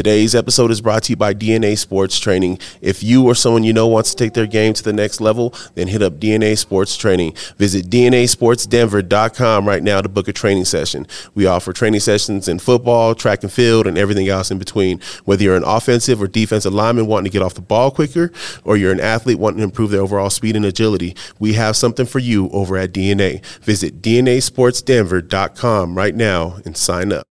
Today's episode is brought to you by DNA Sports Training. If you or someone you know wants to take their game to the next level, then hit up DNA Sports Training. Visit DNASportsDenver.com right now to book a training session. We offer training sessions in football, track and field, and everything else in between. Whether you're an offensive or defensive lineman wanting to get off the ball quicker, or you're an athlete wanting to improve their overall speed and agility, we have something for you over at DNA. Visit DNASportsDenver.com right now and sign up.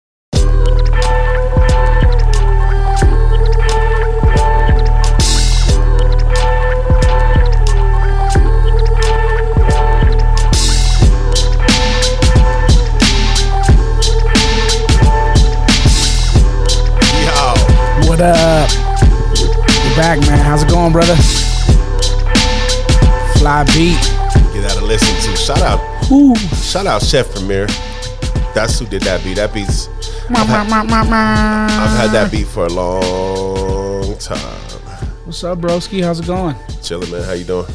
What up? We're back, man. How's it going, brother? Fly beat. get that to listen to. Shout out, Woo. shout out Chef Premier. That's who did that beat. That beat's Ma, ma, ma, ma, ma. I've had that beat for a long time. What's up, broski? How's it going? Chilling, man. How you doing?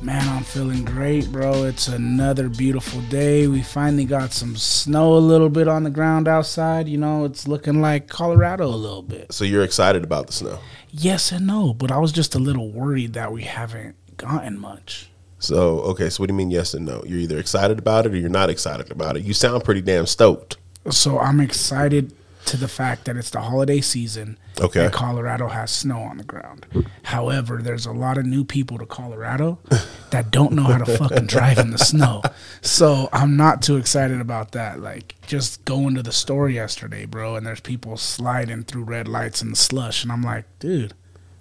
Man, I'm feeling great, bro. It's another beautiful day. We finally got some snow a little bit on the ground outside. You know, it's looking like Colorado a little bit. So you're excited about the snow? Yes and no, but I was just a little worried that we haven't gotten much. So okay. So what do you mean yes and no? You're either excited about it or you're not excited about it. You sound pretty damn stoked. So I'm excited to the fact that it's the holiday season. Okay. And Colorado has snow on the ground. However, there's a lot of new people to Colorado that don't know how to fucking drive in the snow. So I'm not too excited about that. Like just going to the store yesterday, bro, and there's people sliding through red lights in the slush, and I'm like, dude.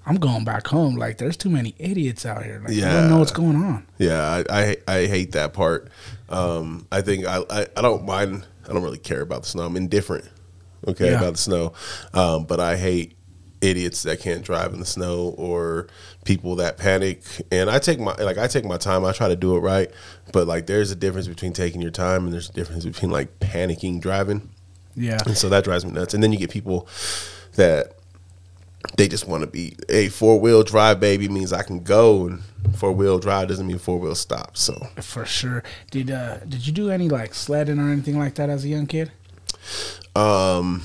I'm going back home. Like, there's too many idiots out here. Like, I don't know what's going on. Yeah, I I, I hate that part. Um, I think I, I I don't mind. I don't really care about the snow. I'm indifferent. Okay, Yeah. about the snow, um, but I hate idiots that can't drive in the snow or people that panic. And I take my like I take my time. I try to do it right, but like there's a difference between taking your time and there's a difference between like panicking driving. Yeah. And so that drives me nuts. And then you get people that they just want to be a four wheel drive baby means I can go and four wheel drive doesn't mean four wheel stop. So For sure. Did uh did you do any like sledding or anything like that as a young kid? Um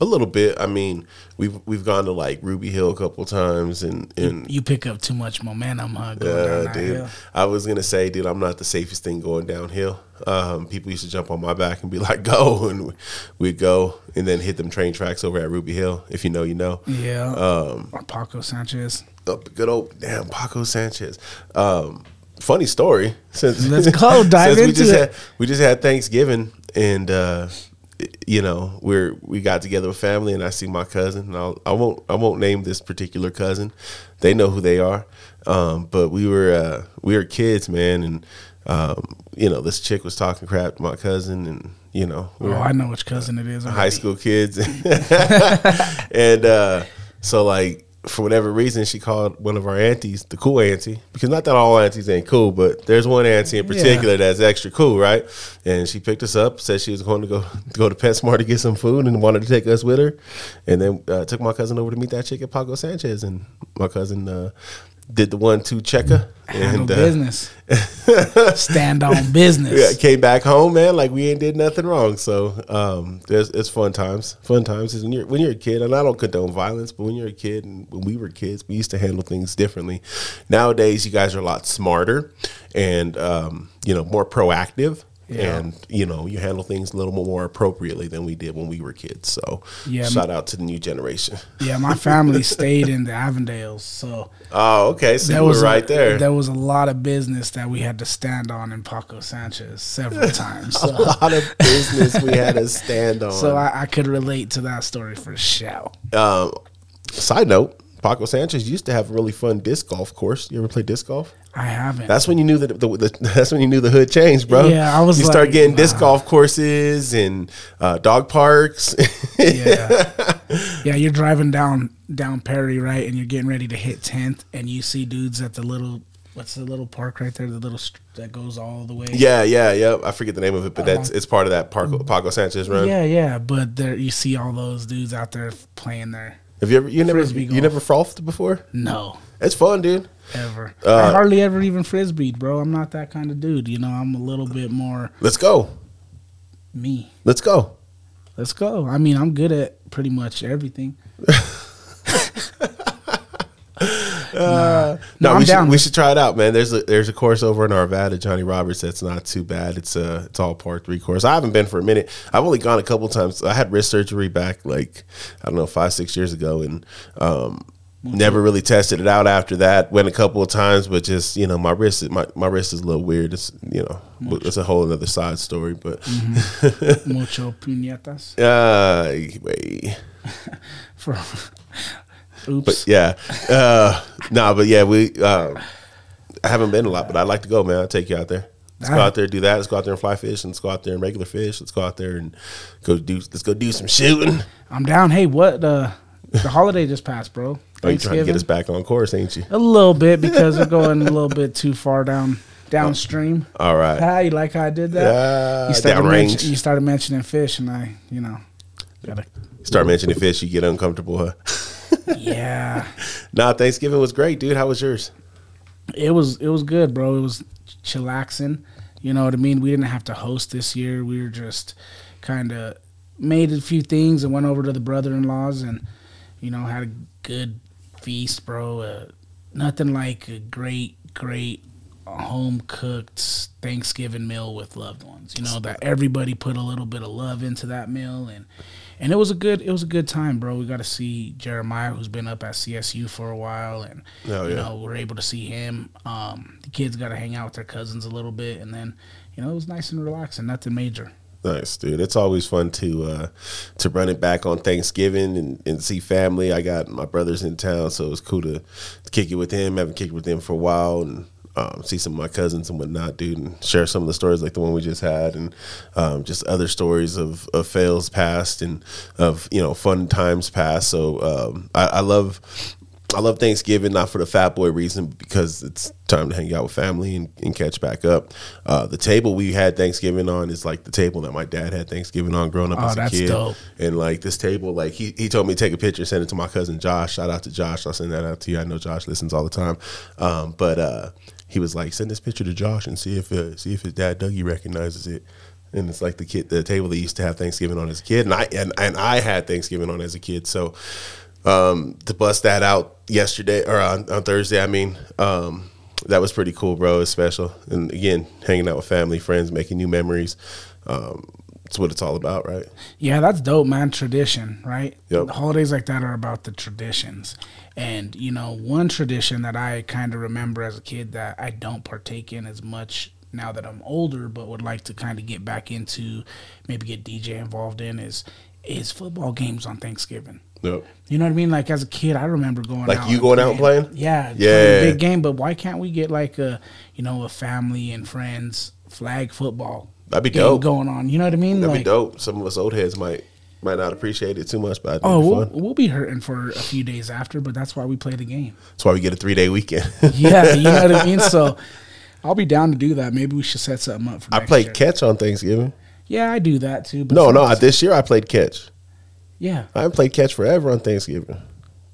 a little bit. I mean, we've we've gone to like Ruby Hill a couple times and and You pick up too much momentum, huh? Going uh, dude, hill. I was gonna say, dude, I'm not the safest thing going downhill. Um, people used to jump on my back and be like, "Go," and we'd go, and then hit them train tracks over at Ruby Hill. If you know, you know. Yeah. Um, or Paco Sanchez. Good old damn Paco Sanchez. Um, funny story. Since Let's go, dive since we just it. Had, we just had Thanksgiving, and uh, you know we're we got together with family, and I see my cousin. And I'll, I won't I won't name this particular cousin. They know who they are. Um, but we were uh, we were kids, man, and um, you know this chick was talking crap to my cousin, and you know we Oh, I know which cousin it is. high school kids and uh so like for whatever reason she called one of our aunties the cool auntie because not that all aunties ain't cool but there's one auntie in particular that's extra cool right? And she picked us up said she was going to go go to PetSmart to get some food and wanted to take us with her. And then uh, took my cousin over to meet that chick at Paco Sanchez. And my cousin uh did the one two checker Handle and uh, business. Stand on business. yeah, came back home, man. Like we ain't did nothing wrong. So um, there's it's fun times. Fun times is when you're when you're a kid, and I don't condone violence, but when you're a kid and when we were kids, we used to handle things differently. Nowadays, you guys are a lot smarter and um, you know more proactive. Yeah. And you know you handle things a little more appropriately than we did when we were kids. So Yeah, shout out to the new generation. Yeah, my family stayed in the Avondales, so Oh, okay. So there you was were a- right there. There was a lot of business that we had to stand on in Paco Sanchez several times. a lot of business we had to stand on. so I, I could relate to that story for sure. Um, side note: Paco Sanchez used to have a really fun disc golf course. You ever play disc golf? I haven't. That's when you knew that the, the, that's when you knew the hood changed, bro. Yeah, I was You start like, getting disc golf courses and uh, dog parks. yeah, yeah. You're driving down down Perry, right, and you're getting ready to hit tenth, and you see dudes at the little what's the little park right there, the little st- that goes all the way. yeah, yeah, yeah. I forget the name of it, but that's it's part of that Paco, Paco Sanchez run. Uh-huh. yeah, yeah. But there, you see all those dudes out there playing there. Have you ever you never Frisbee you never frothed before? No, It's fun, dude. Ever. Uh, I hardly ever even frisbeed, bro. I'm not that kind of dude. You know, I'm a little bit more Let's go. me. Let's go. Let's go. I mean, I'm good at pretty much everything. Uh, No, no, we should we should try it out, man. There's a there's a course over in Arvada, Johnny Roberts. That's not too bad. It's a it's all par three course. I haven't been for a minute. I've only gone a couple times. I had wrist surgery back like I don't know five six years ago, and um, never really tested it out after that. Went a couple of times, but just you know my wrist is- my my wrist is a little weird. It's you know it's a whole other side story, but Mucho puñetas. uh, wait. For, oops. But yeah, uh, nah, but yeah, we. Uh, I haven't been a lot, but I'd like to go, man. I'll take you out there. Let's go Ah. out there, do that. Let's go out there and fly fish, and let's go out there and regular fish. Let's go out there and go do. Let's go do some shooting. I'm down. Hey, what? Uh, the holiday just passed, bro. Oh, you trying to get us back on course, ain't you? A little bit because we're going a little bit too far down downstream. All right. Ah, you like how I did that? Uh, you started mention- you started mentioning fish, and I, you know, gotta. Start mentioning fish, you get uncomfortable, huh? Yeah, nah, Thanksgiving was great, dude. How was yours? it was it was good, bro. It was chillaxing. You know what I mean? We didn't have to host this year. We were just kind of made a few things and went over to the brother-in-laws and you know had a good feast, bro. Uh, nothing like a great, great home cooked Thanksgiving meal with loved ones. You know that everybody put a little bit of love into that meal and. And it was a good, it was a good time, bro. We got to see Jeremiah, who's been up at CSU for a while, and Oh, you know we're able to see him. Um, the kids got to hang out with their cousins a little bit, and then you know it was nice and relaxing, nothing major. Nice, dude. It's always fun to uh, to run it back on Thanksgiving and, and see family. I got my brothers in town, so it was cool to, to kick it with him. Haven't kicked with them for a while, and um, see some of my cousins and whatnot, dude, and share some of the stories like the one we just had, and um, just other stories of, of fails past and of you know fun times past. So um, I, I love I love Thanksgiving, not for the fat boy reason, because it's time to hang out with family and, and catch back up. Uh, the table we had Thanksgiving on is like the table that my dad had Thanksgiving on growing up Oh, as a that's kid. dope. And like this table, like he, he told me to take a picture, send it to my cousin Josh. Shout out to Josh. I'll send that out to you. I know Josh listens all the time. Um, but uh, he was like, send this picture to Josh and see if uh, see if his dad Dougie recognizes it. And it's like the kid, the table they used to have Thanksgiving on as a kid, and I and, and I had Thanksgiving on as a kid. So um, to bust that out yesterday or on, on Thursday, I mean, um, that was pretty cool, bro. It's special, and again, hanging out with family, friends, making new memories. Um, it's what it's all about, right? Yeah, that's dope, man. Tradition, right? Yep. Holidays like that are about the traditions. And, you know, one tradition that I kind of remember as a kid that I don't partake in as much now that I'm older, but would like to kind of get back into, maybe get DJ involved in is is football games on Thanksgiving. Yep. You know what I mean? Like as a kid, I remember going Like out you going out and playing? Yeah, Yeah. big game. But why can't we get like a, you know, a family and friends flag football? That'd be game dope. going on. You know what I mean? That'd like, be dope. Some of us old heads might might not appreciate it too much, but Oh, it'd be we'll, we'll be hurting for a few days after, but that's why we play the game. That's why we get a three day weekend. Yeah, you know what I mean. So I'll be down to do that. Maybe we should set something up for. I played year. catch on Thanksgiving. Yeah, I do that too. But No, no, this year I played catch. Yeah. I haven't played catch forever on Thanksgiving.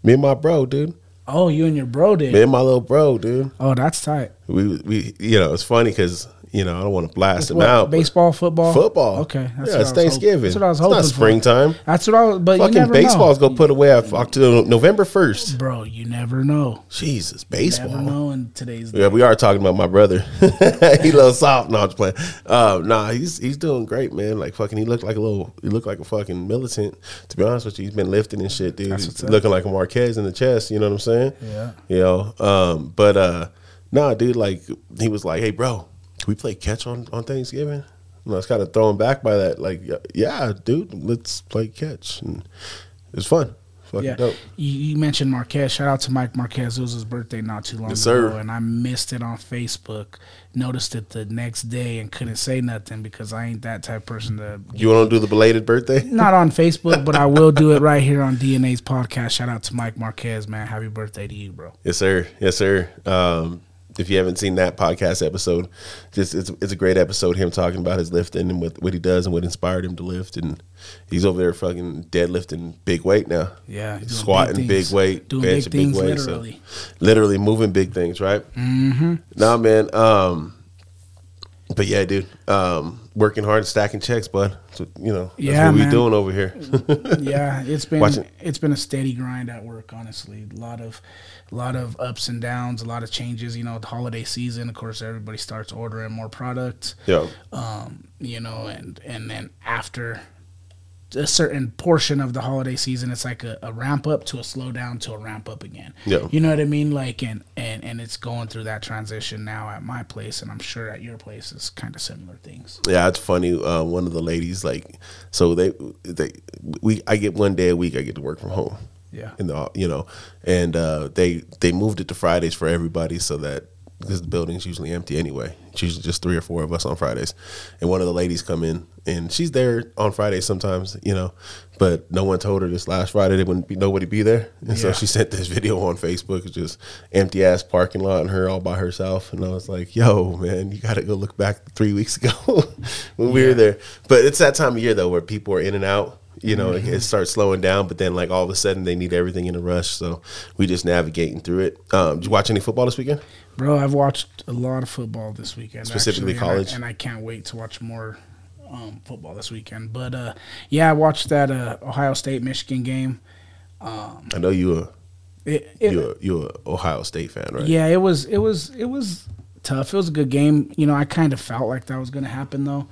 Me and my bro, dude. Oh, you and your bro did. Me and my little bro, dude. Oh, that's tight. We we you know it's funny because you know I don't want to blast him What, out. baseball, football, Football. Okay, yeah, it's was hoping- Thanksgiving. That's what I was It's not hoping. for. springtime. That's what I was. But you Fucking never baseball's know. gonna put away at October, November first. Bro, you never know. Jesus, Never baseball. know in today's. Yeah, we are talking about my brother. he loves soft. No, I'm just playing. Uh, nah, he's he's doing great, man. Like fucking, he looked like a little. He looked like a fucking militant. To be honest with you, he's been lifting and shit, dude. That's He's looking like a Marquez in the chest. You know what I'm saying? Yeah. You know. Um, but uh, nah, dude. Like he was like, hey, bro, we play catch on on Thanksgiving? And I was kind of thrown back by that. Like, yeah, dude, let's play catch, and it was fun. Fucking Yeah, dope. you, you mentioned Marquez. Shout out to Mike Marquez. It was his birthday not too long Yes, ago, sir. and I missed it on Facebook. Noticed it the next day and couldn't say nothing because I ain't that type of person to. You want to do the belated birthday? Not on Facebook, but I will do it right here on DNA's podcast. Shout out to Mike Marquez, man. Happy birthday to you, bro. Yes, sir. Yes, sir. Um, if you haven't seen that podcast episode, just it's, it's a great episode. Him talking about his lifting and what, what he does and what inspired him to lift, and he's over there fucking deadlifting big weight now. Yeah, squatting big big, weight, Doing benching big things, weight, so- literally. literally moving big things, right? Mm-hmm. Nah, man. Um, But yeah, dude, um, working hard, and stacking checks, bud. So, you know, that's Yeah, what we man. doing over here. yeah, it's been Watching- it's been a steady grind at work. Honestly, a lot of a lot of ups and downs, a lot of changes. You know, the holiday season, of course, everybody starts ordering more products. yeah, Um, you know, and and then after a certain portion of the holiday season, it's like a, a ramp up to a slowdown to a ramp up again. Yeah. you know what I mean. Like, and and and it's going through that transition now at my place, and I'm sure at your place is kind of similar things. yeah. It's funny. Uh, one of the ladies, like, so they, they, we, I get one day a week. I get to work from home. Yeah. in the you know, and uh, they they moved it to Fridays for everybody so that because the building's usually empty anyway. It's usually just three or four of us on Fridays, and one of the ladies come in and she's there on Fridays sometimes, you know, but no one told her this last Friday there wouldn't be nobody be there, and so she sent this video on Facebook, it's just empty ass parking lot and her all by herself, and I was like, yo man, you got to go look back three weeks ago when we were there, but it's that time of year though where people are in and out you know, Mm-hmm. it, it starts slowing down, but then like all of a sudden they need everything in a rush. So we just navigating through it. Um, did you watch any football this weekend? Bro, I've watched a lot of football this weekend. Specifically actually, and I- college? and I, can't wait to watch more um, football this weekend. But uh, yeah, I watched that uh, Ohio State Michigan game. Um, I know you a It, it, you a you a Ohio State fan, right? Yeah, it was it was it was tough. It was a good game. You know, I kind of felt like that was going to happen though.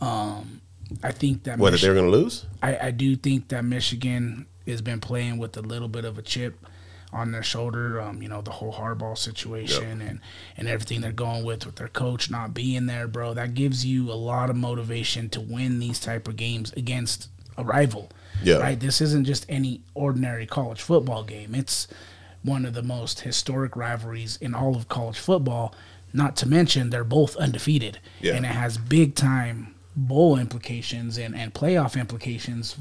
Um, I think that What that Michi- they're gonna lose? I, I do think that Michigan has been playing with a little bit of a chip on their shoulder. Um, you know, the whole hardball situation and, and everything they're going with with their coach not being there, bro. That gives you a lot of motivation to win these type of games against a rival. Yeah. Right. This isn't just any ordinary college football game. It's one of the most historic rivalries in all of college football. Not to mention they're both undefeated, Yeah. and it has big time bowl implications and, and playoff implications,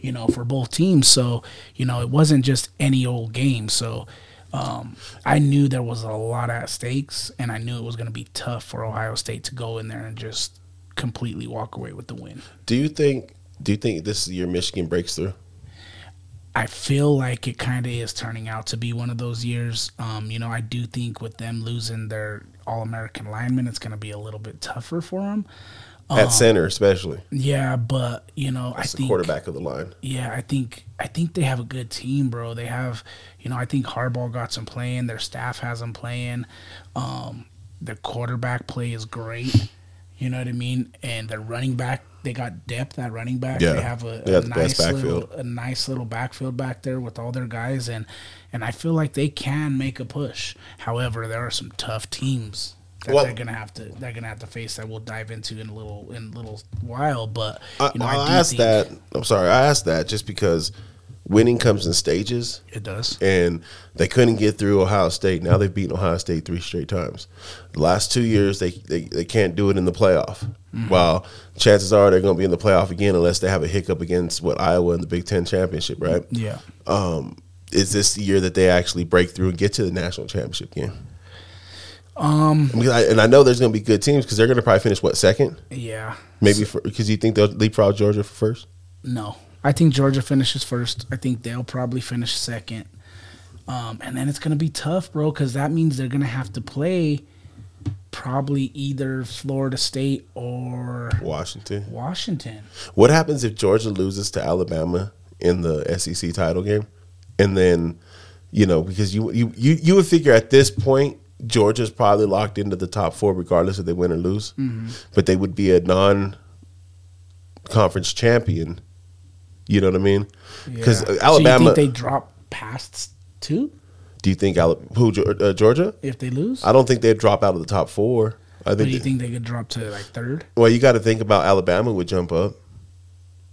you know, for both teams. So, you know, it wasn't just any old game. So, um, I knew there was a lot at stakes, and I knew it was going to be tough for Ohio State to go in there and just completely walk away with the win. Do you think do you think this is your Michigan breaks through? I feel like it kind of is turning out to be one of those years. Um, you know, I do think with them losing their All American lineman, it's going to be a little bit tougher for them. At center, especially. Yeah, but you know, That's I the think quarterback of the line. Yeah, I think I think they have a good team, bro. They have, you know, I think Harbaugh got some playing. Their staff has them playing. Um, their quarterback play is great. You know what I mean? And their running back, they got depth at running back. Yeah, they have a, they a got the best nice little, backfield. a nice little backfield back there with all their guys, and and I feel like they can make a push. However, there are some tough teams that Well- they're gonna have to they're gonna have to face that we'll dive into in a little in a little while. But I, you know, I I, asked that. I'm sorry, I asked that just because winning comes in stages. it does. and they couldn't get through Ohio State. Now they've beaten Ohio State three straight times. The last two years, they they, they can't do it in the playoff. While chances are they're going to be in the playoff again unless they have a hiccup against what Iowa in the Big Ten championship, right? Yeah. Um, is this the year that they actually break through and get to the national championship game? Um. Because I, and I know there's going to be good teams because they're going to probably finish what second, Yeah. maybe because you think they'll leapfrog Georgia for first. No. I think Georgia finishes first. I think they'll probably finish second. Um, and then it's gonna be tough, bro, because that means they're gonna have to play probably either Florida State or Washington. Washington. What happens if Georgia loses to Alabama in the SEC title game, and then, you know, because you you you, you would figure at this point Georgia's probably locked into the top four regardless if they win or lose, but they would be a non-conference champion. You know what I mean? Because Yeah. Alabama. So you think they drop past two do you think Alabama, who uh, Georgia? if they lose? I don't think they'd drop out of the top four. I think. do you they- think they could drop to like third? well, you got to think about Alabama would jump up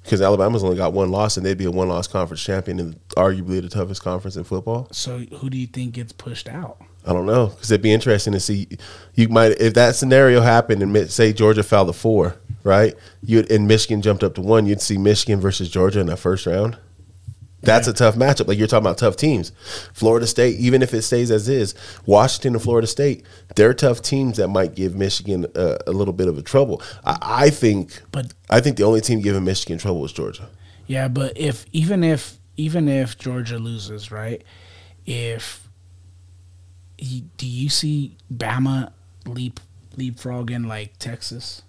because Alabama's only got one loss, and they'd be a one-loss conference champion in arguably the toughest conference in football. So who do you think gets pushed out? I don't know because it'd be interesting to see. You might if that scenario happened and say Georgia fouled the four, right? You and Michigan jumped up to one. You'd see Michigan versus Georgia in that first round. That's a tough matchup. Like you're talking about tough teams. Florida State, even if it stays as is, Washington and Florida State, they're tough teams that might give Michigan a, a little bit of a trouble. I, I think, But I think the only team giving Michigan trouble is Georgia. Yeah, but if even if even if Georgia loses, right? If he, do you see Bama leap leapfrogging like Texas?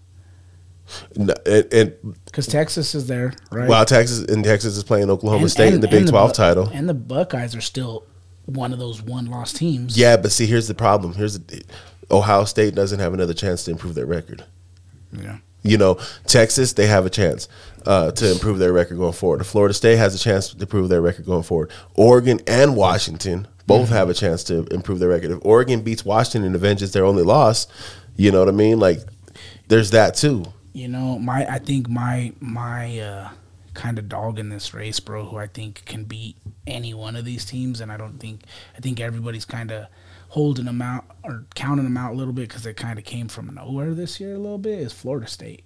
N- And, and Because Texas is there, right? while Texas and Texas is playing Oklahoma And- State in the Big and Twelve Bu- title. and the Buckeyes are still one of those one-loss teams. Yeah, but see, here's the problem. Here's the, Ohio State doesn't have another chance to improve their record. yeah. You know, Texas, they have a chance uh, to improve their record going forward. Florida State has a chance to improve their record going forward. Oregon and Washington both have a chance to improve their record. If Oregon beats Washington and avenges their only loss, you know what I mean? Like, there's that too. You know, my I think my my uh, kind of dog in this race, bro, who I think can beat any one of these teams, and I don't think I think everybody's kind of holding them out or counting them out a little bit because they kind of came from nowhere this year a little bit. Is Florida State?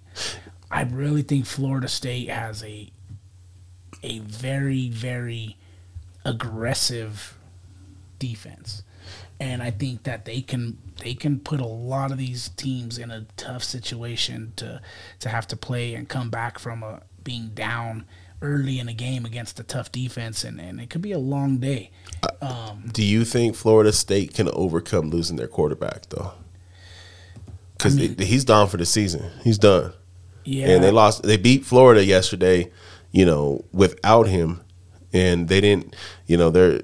I really think Florida State has a a very very aggressive defense and I think that they can they can put a lot of these teams in a tough situation to to have to play and come back from a being down early in a game against a tough defense and, and it could be a long day. Um, Do you think Florida State can overcome losing their quarterback, though? Because I mean- he's done for the season. He's done. yeah, and they lost. They beat Florida yesterday, you know, without him, and they didn't. You know, their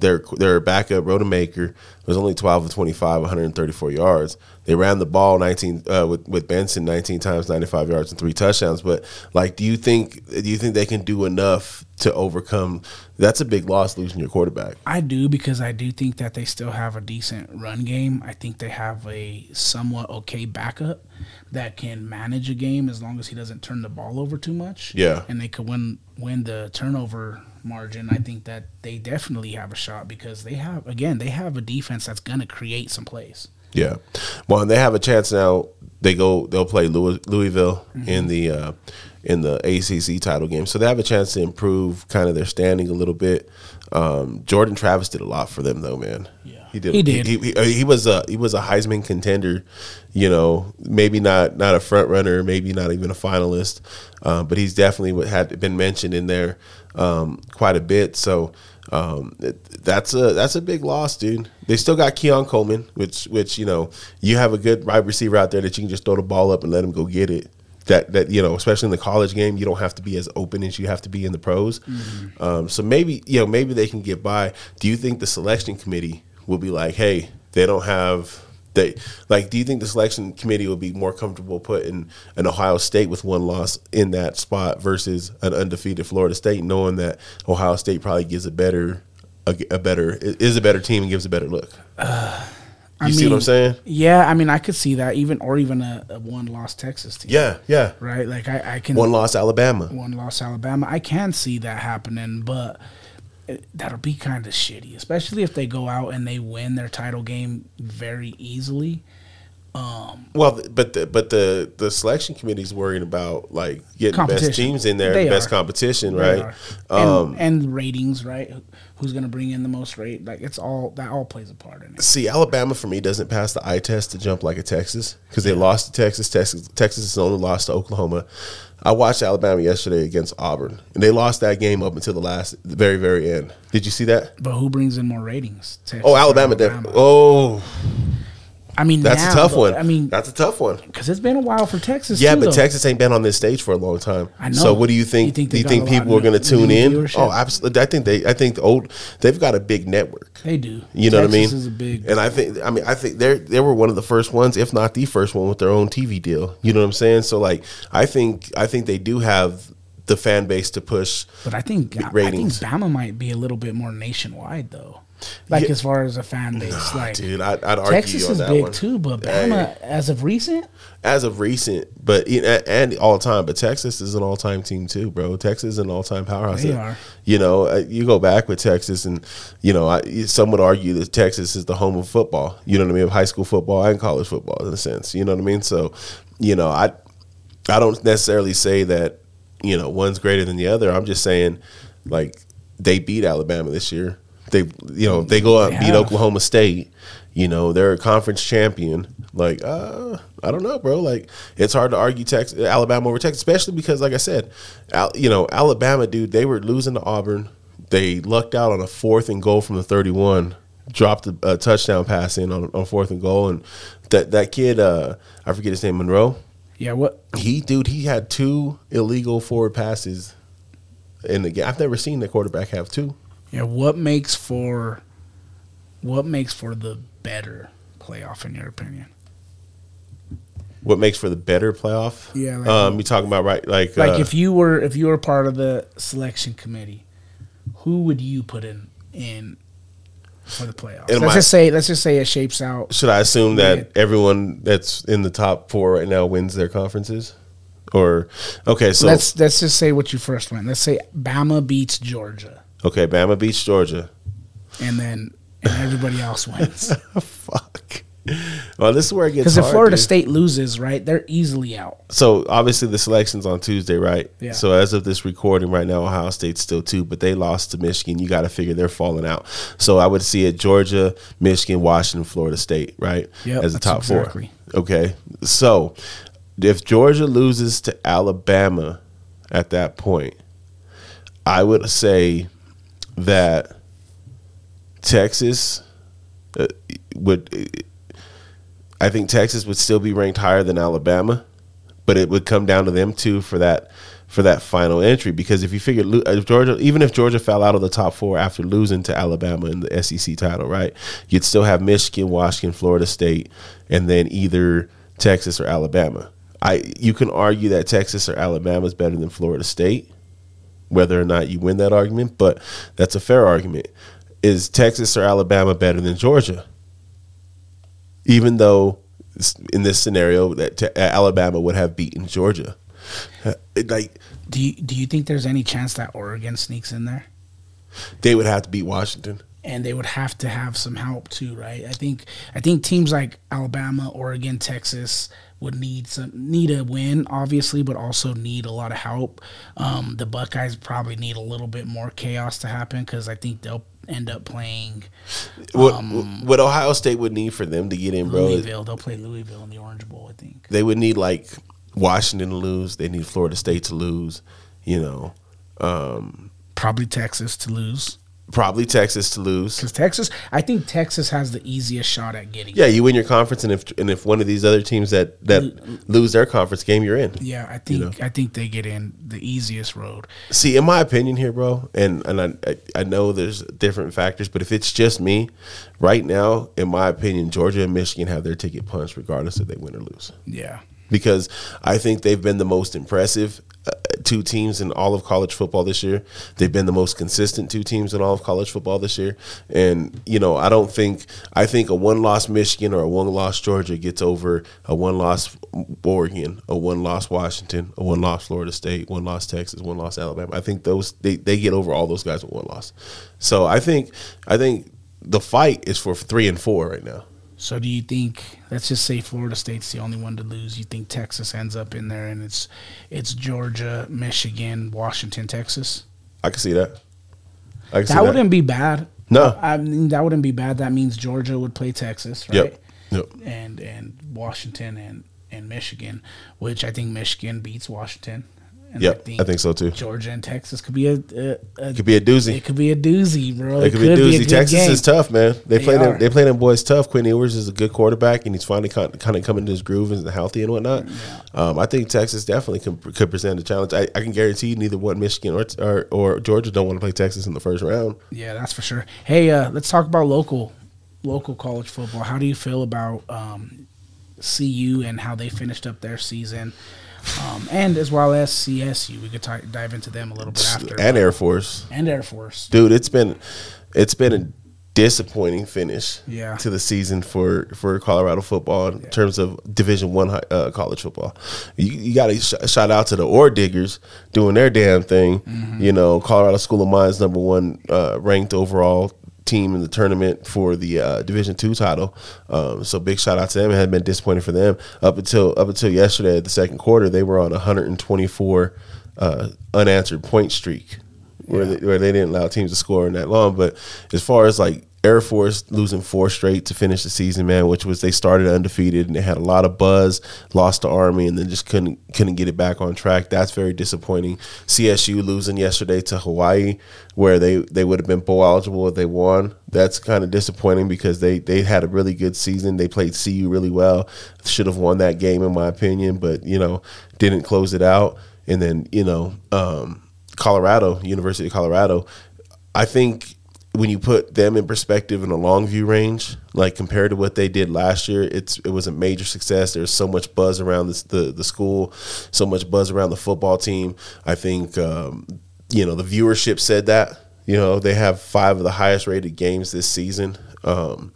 their their backup Rodemaker was only twelve of twenty five, one hundred and thirty four yards. They ran the ball nineteen uh, with with Benson nineteen times, ninety five yards and three touchdowns. But like, do you think do you think they can do enough to overcome? That's a big loss losing your quarterback. I do because I do think that they still have a decent run game. I think they have a somewhat okay backup that can manage a game as long as he doesn't turn the ball over too much. Yeah. and they could win win the turnover margin. I think that they definitely have a shot because they have again they have a defense that's gonna create some plays. Yeah. Well, and they have a chance now. They go. They'll play Louis, Louisville in the uh, in the ACC title game, so they have a chance to improve kind of their standing a little bit. Um, Jordan Travis did a lot for them, though, man. Yeah. He did. He did. He, he, uh, he was a he was a Heisman contender. You know, maybe not not a front runner, maybe not even a finalist, uh, but he's definitely had been mentioned in there um, quite a bit. So. Um, it, that's a that's a big loss, dude. They still got Keon Coleman, which which you know you have a good wide receiver out there that you can just throw the ball up and let him go get it. That that you know, especially in the college game, you don't have to be as open as you have to be in the pros. Um, so maybe you know maybe they can get by. Do you think the selection committee will be like, hey, they don't have they like? Do you think the selection committee will be more comfortable putting an Ohio State with one loss in that spot versus an undefeated Florida State, knowing that Ohio State probably gives a better a, a better is a better team and gives a better look. Uh, you I see what I'm saying? Yeah, I mean I could see that even or even a, a one loss Texas team. Yeah, yeah. right. Like I, I can One loss Alabama. one loss Alabama. I can see that happening, but that'll be kind of shitty, especially if they go out and they win their title game very easily. Um, Well, but the but the the selection committee is worrying about like getting the best teams in there, the best are. competition, right? Um, and, and ratings, right? Who's going to bring in the most rate? Like it's all that all plays a part in it. See, Alabama for me doesn't pass the eye test to jump like a Texas because they lost to Texas. Texas Texas is only lost to Oklahoma. I watched Alabama yesterday against Auburn, and they lost that game up until the last, the very, very end. Did you see that? But who brings in more ratings? Texas Oh, Alabama! Def- oh, I mean, that's now, a tough one. I mean, that's a tough one. because it's been a while for Texas. Yeah, too, but though. Texas ain't been on this stage for a long time. I know. So what do you think? You think do you think people are going to tune in? Oh, viewership? Oh, absolutely. I think they. I think the old. They've got a big network. they do. You know what I mean? Is a big. and I think I mean I think they they were one of the first ones, if not the first one, with their own TV deal. You know what I'm saying? So like I think I think they do have the fan base to push. But I think ratings. I think. Bama might be a little bit more nationwide though. Like Yeah. as far as a fan base, like Dude, I'd, I'd argue Texas is big one. too, but Hey. As of recent, as of recent, but and all time. But Texas is an all time team too, bro. Texas is an all time powerhouse. They are. You know, uh, you go back with Texas, and you know, I, some would argue that Texas is the home of football. You know what I mean? Of high school football and college football, in a sense. You know what I mean? So, you know, I, I don't necessarily say that you know one's greater than the other. I'm just saying, like they beat Alabama this year. They, you know, they go out and beat. Oklahoma State. You know, they're a conference champion. Like, uh, I don't know, bro. Like, it's hard to argue Texas, Alabama over Texas, especially because, like I said, Al, you know, Alabama, dude, they were losing to Auburn. They lucked out on a fourth and goal from the 31 dropped a, a touchdown pass in on, on fourth and goal, and that that kid, uh, I forget his name, Monroe. Yeah, what? He, dude, he had two illegal forward passes in the game. I've never seen the quarterback have two. Yeah, what makes for what makes for the better playoff in your opinion? What makes for the better playoff? Yeah, like- um, you talking about right? Like, Like uh, if you were if you were part of the selection committee, who would you put in in for the playoffs? Let's my- just say let's just say it shapes out. should I assume that everyone that's in the top four right now wins their conferences? Or okay, so let's let's just say what you first went. Let's say Bama beats Georgia, okay, Bama beats Georgia. and then and everybody else wins. Fuck. Well, this is where it gets Because if Florida dude. State loses, right, they're easily out. So obviously the selection's on Tuesday, right? Yeah. So as of this recording right now, Ohio State's still two, but they lost to Michigan. You got to figure they're falling out. So I would see it Georgia, Michigan, Washington, Florida State, right? Yep, as the top exactly. four. Okay. So if Georgia loses to Alabama at that point, I would say that Texas uh, would. I think Texas would still be ranked higher than Alabama, but it would come down to them two for that for that final entry. Because if you figure if Georgia, even if Georgia fell out of the top four after losing to Alabama in the SEC title, right, you'd still have Michigan, Washington, Florida State, and then either Texas or Alabama. I you can argue that Texas or Alabama is better than Florida State, whether or not you win that argument, but that's a fair argument. Is Texas or Alabama better than Georgia? Even though in this scenario that te- Alabama would have beaten Georgia, Uh, it, like Do you do you think there's any chance that Oregon sneaks in there? they would have to beat Washington. and they would have to have some help too, right? I think I think teams like Alabama, Oregon, Texas would need some need a win, obviously, but also need a lot of help. Um, the Buckeyes probably need a little bit more chaos to happen because I think they'll end up playing What what Ohio State would need for them to get in, bro? Louisville. They'll play Louisville in the Orange Bowl, I think. They would need like Washington to lose. They need Florida State to lose. You know, um, Probably Texas to lose probably Texas to lose. because Texas. I think Texas has the easiest shot at getting. Yeah, you win your conference, and if and if one of these other teams that that lose their conference game, you're in. Yeah, I think know? I think they get in the easiest road. See, in my opinion here, bro, and and I I- I know there's different factors, but if it's just me, right now, in my opinion, Georgia and Michigan have their ticket punched, regardless if they win or lose, Yeah. because I think they've been the most impressive. Two teams in all of college football this year. They've been the most consistent two teams in all of college football this year. And, you know, I don't think, I think a one loss Michigan or a one loss Georgia gets over a one loss Oregon, a one loss Washington, a one loss Florida State, one loss Texas, one loss Alabama. I think those, they, they get over all those guys with one loss. So I think, I think the fight is for three and four right now. So do you think let's just say Florida State's the only one to lose? You think Texas ends up in there and it's it's Georgia, Michigan, Washington, Texas? I can see that. I can see That wouldn't be bad. No. I mean that wouldn't be bad. That means Georgia would play Texas, right? Yep. Yep. And and Washington and and Michigan, which I think Michigan beats Washington. And Yep. I think so too. Georgia and Texas could be a, a, a could be a doozy. it could be a doozy, bro. It could be a doozy. good Texas game. is tough, man. They, They play them. They play them boys tough. Quinn Ewers is a good quarterback, and he's finally kind of, coming to his groove and healthy and whatnot. Um, I think Texas definitely can, could present a challenge. I, I can guarantee neither one Michigan or, or or Georgia don't want to play Texas in the first round. Yeah, that's for sure. Hey, uh, let's talk about local local college football. How do you feel about um, CU and how they finished up their season, um, and as well as CSU? We could ti dive into them a little bit after. And Air Force, and Air Force. dude, it's been it's been a disappointing finish Yeah. to the season for for Colorado football in terms of Division One uh, college football. You, you got to sh- shout out to the Orediggers doing their damn thing. Mm-hmm. You know, Colorado School of Mines number one uh, ranked overall team in the tournament for the uh, Division Two title. Um, so big shout out to them. It had been disappointing for them up until up until yesterday. At the second quarter, they were on a 124 uh, unanswered point streak where they, where they didn't allow teams to score in that long. But as far as like Air Force losing four straight to finish the season, man, which was they started undefeated and they had a lot of buzz, lost to Army, and then just couldn't couldn't get it back on track. That's very disappointing. CSU losing yesterday to Hawaii, where they, they would have been bowl eligible if they won. That's kind of disappointing because they they had a really good season. They played CU really well. Should have won that game in my opinion, but you know didn't close it out. And then you know um, Colorado, University of Colorado, I think when you put them in perspective in a long view range, like compared to what they did last year, it's it was a major success. There's so much buzz around this, the the school, so much buzz around the football team. I think um, you know the viewership said that. You know they have five of the highest rated games this season. Um,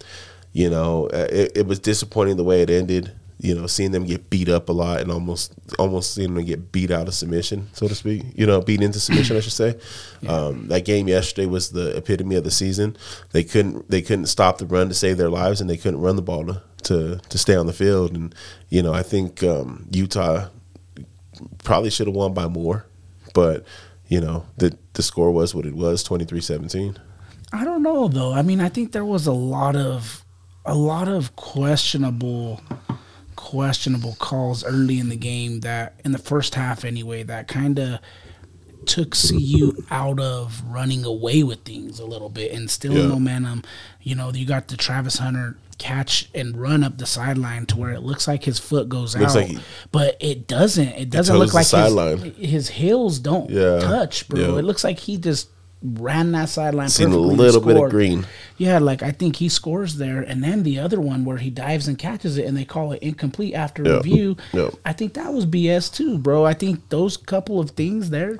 you know it, it was disappointing the way it ended you know, seeing them get beat up a lot and almost almost seeing them get beat out of submission, so to speak. You know, beat into submission, I should say. Yeah. Um, that game yesterday was the epitome of the season. They couldn't they couldn't stop the run to save their lives, and they couldn't run the ball to to, to stay on the field. And you know, I think um, Utah probably should have won by more, but you know, the the score was what it was, 23-17. I don't know though. I mean, I think there was a lot of a lot of questionable questionable calls early in the game that in the first half anyway that kind of took CU out of running away with things a little bit and still yeah. momentum. You know, you got the Travis Hunter catch and run up the sideline to where it looks like his foot goes looks out, like he, but it doesn't. It doesn't look like his, his, heels don't yeah. touch, bro. Yeah. It looks like he just ran that sideline. Seen a little bit of green. Yeah, like I think he scores there, and then the other one where he dives and catches it, and they call it incomplete after yep. review. Yep. I think that was BS too, bro. I think those couple of things there,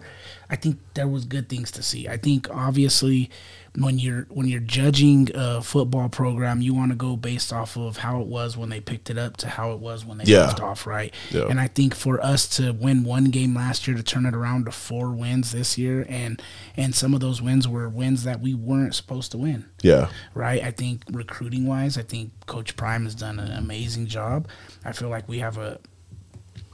I think there was good things to see. I think obviously when you're when you're judging a football program, you want to go based off of how it was when they picked it up to how it was when they yeah. left off, right? Yeah. And I think for us to win one game last year to turn it around to four wins this year, and and some of those wins were wins that we weren't supposed to win. Yeah. Right. I think recruiting wise, I think Coach Prime has done an amazing job. I feel like we have a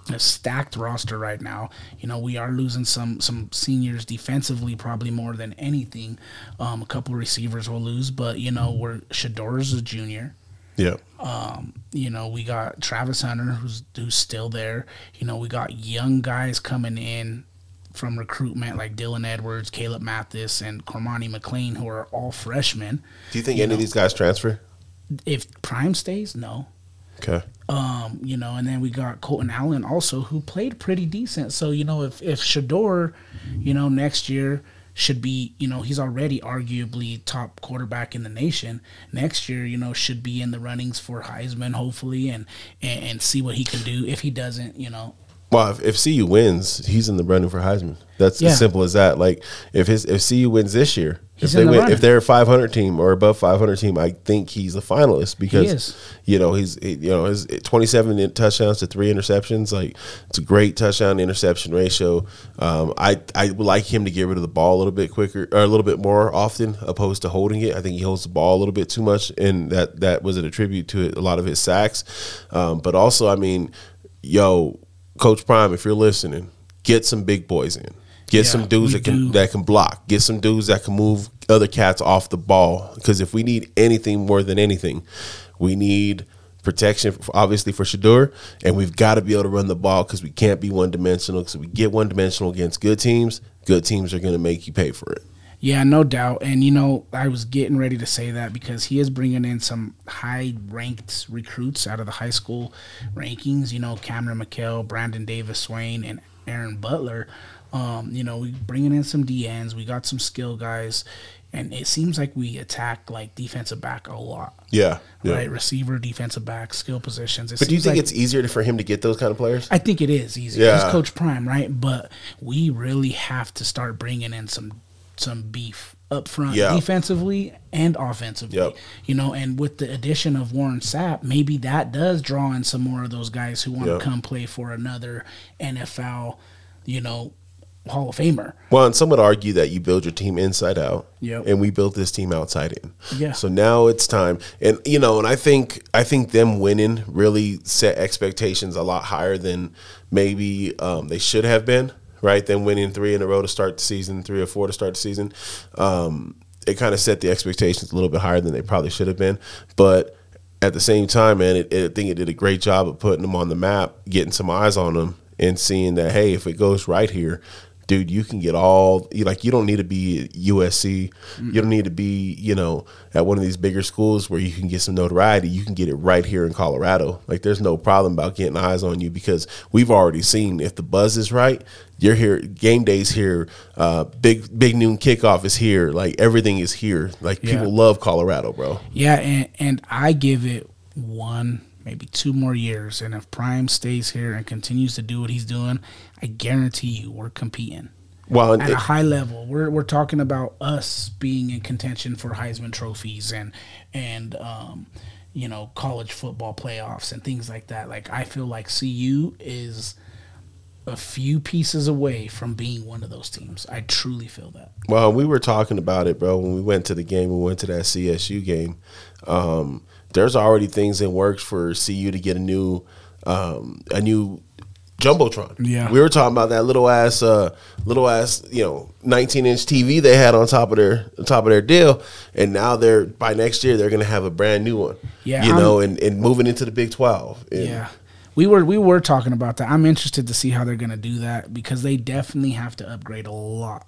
a stacked roster right now. You know, we are losing some some seniors defensively, probably more than anything. Um, a couple receivers will lose, but you know, we're Shedeur's a junior. Yeah. Um, you know, we got Travis Hunter who's who's still there. You know, we got young guys coming in from recruitment like Dylan Edwards, Caleb Mathis, and Cormani McClain, who are all freshmen. Do you think you any know, of these guys transfer? If Prime stays, no. Okay. Um, you know, and then we got Colton Allen also, who played pretty decent. So you know, if if Shedeur, you know, next year should be, you know, he's already arguably top quarterback in the nation. Next year, you know, should be in the runnings for Heisman, hopefully, and and, and see what he can do. If he doesn't, you know, well, if, if CU wins, he's in the running for Heisman. That's yeah. as simple as that. Like if his if CU wins this year, he's if they the win, if they're a 500 team or above 500 team, I think he's a finalist because you know he's you know his 27 touchdowns to three interceptions. Like it's a great touchdown interception ratio. Um, I I would like him to get rid of the ball a little bit quicker or a little bit more often opposed to holding it. I think he holds the ball a little bit too much, and that that was an attribute to it, a lot of his sacks. Um, but also, I mean, yo Coach Prime, if you're listening, get some big boys in. Get yeah, some dudes that can do. that can block. Get some dudes that can move other cats off the ball. Because if we need anything more than anything, we need protection, obviously for Shedeur, and we've got to be able to run the ball because we can't be one dimensional. Because we get one dimensional against good teams, good teams are going to make you pay for it. Yeah, no doubt. And you know, I was getting ready to say that because he is bringing in some high-ranked recruits out of the high school rankings. You know, Cameron McHale, Brandon Davis Swain, and Aaron Butler. Um, you know, we bringing in some DNs. We got some skill guys, and it seems like we attack like defensive back a lot. Yeah, yeah. right. Receiver, defensive back, skill positions. It but do you think like, it's easier for him to get those kind of players? I think it is easier. Yeah, He's Coach Prime, right? But we really have to start bringing in some some beef up front yeah. defensively and offensively. Yep. You know, and with the addition of Warren Sapp, maybe that does draw in some more of those guys who want yep. to come play for another NFL, you know, Hall of Famer. Well, and some would argue that you build your team inside out. Yeah. And we built this team outside in. Yeah. So now it's time. And you know, and I think I think them winning really set expectations a lot higher than maybe um, they should have been right? Then winning three in a row to start the season, three or four to start the season. Um, it kind of set the expectations a little bit higher than they probably should have been. But at the same time, man, it, it, I think it did a great job of putting them on the map, getting some eyes on them, and seeing that hey, if it goes right here, dude, you can get all you like. You don't need to be at USC. Mm-hmm. You don't need to be, you know, at one of these bigger schools where you can get some notoriety. You can get it right here in Colorado. Like, there's no problem about getting eyes on you because we've already seen if the buzz is right, you're here. Game days here. Uh, big big noon kickoff is here. Like everything is here. Like yeah. people love Colorado, bro. Yeah, and and I give it one maybe two more years. And if Prime stays here and continues to do what he's doing, I guarantee you we're competing. Well, at it, a high level, we're we're talking about us being in contention for Heisman trophies and and um, you know college football playoffs and things like that. Like I feel like CU is a few pieces away from being one of those teams. I truly feel that. Well, we were talking about it, bro. When we went to the game, we went to that CSU game. Um, there's already things in works for CU to get a new um, a new jumbotron. Yeah, we were talking about that little ass, uh, little ass, you know, 19 inch TV they had on top of their top of their deal, and now they're by next year they're gonna have a brand new one. Yeah, you I'm, know, and, and moving into the Big 12. And, yeah. We were we were talking about that. I'm interested to see how they're going to do that because they definitely have to upgrade a lot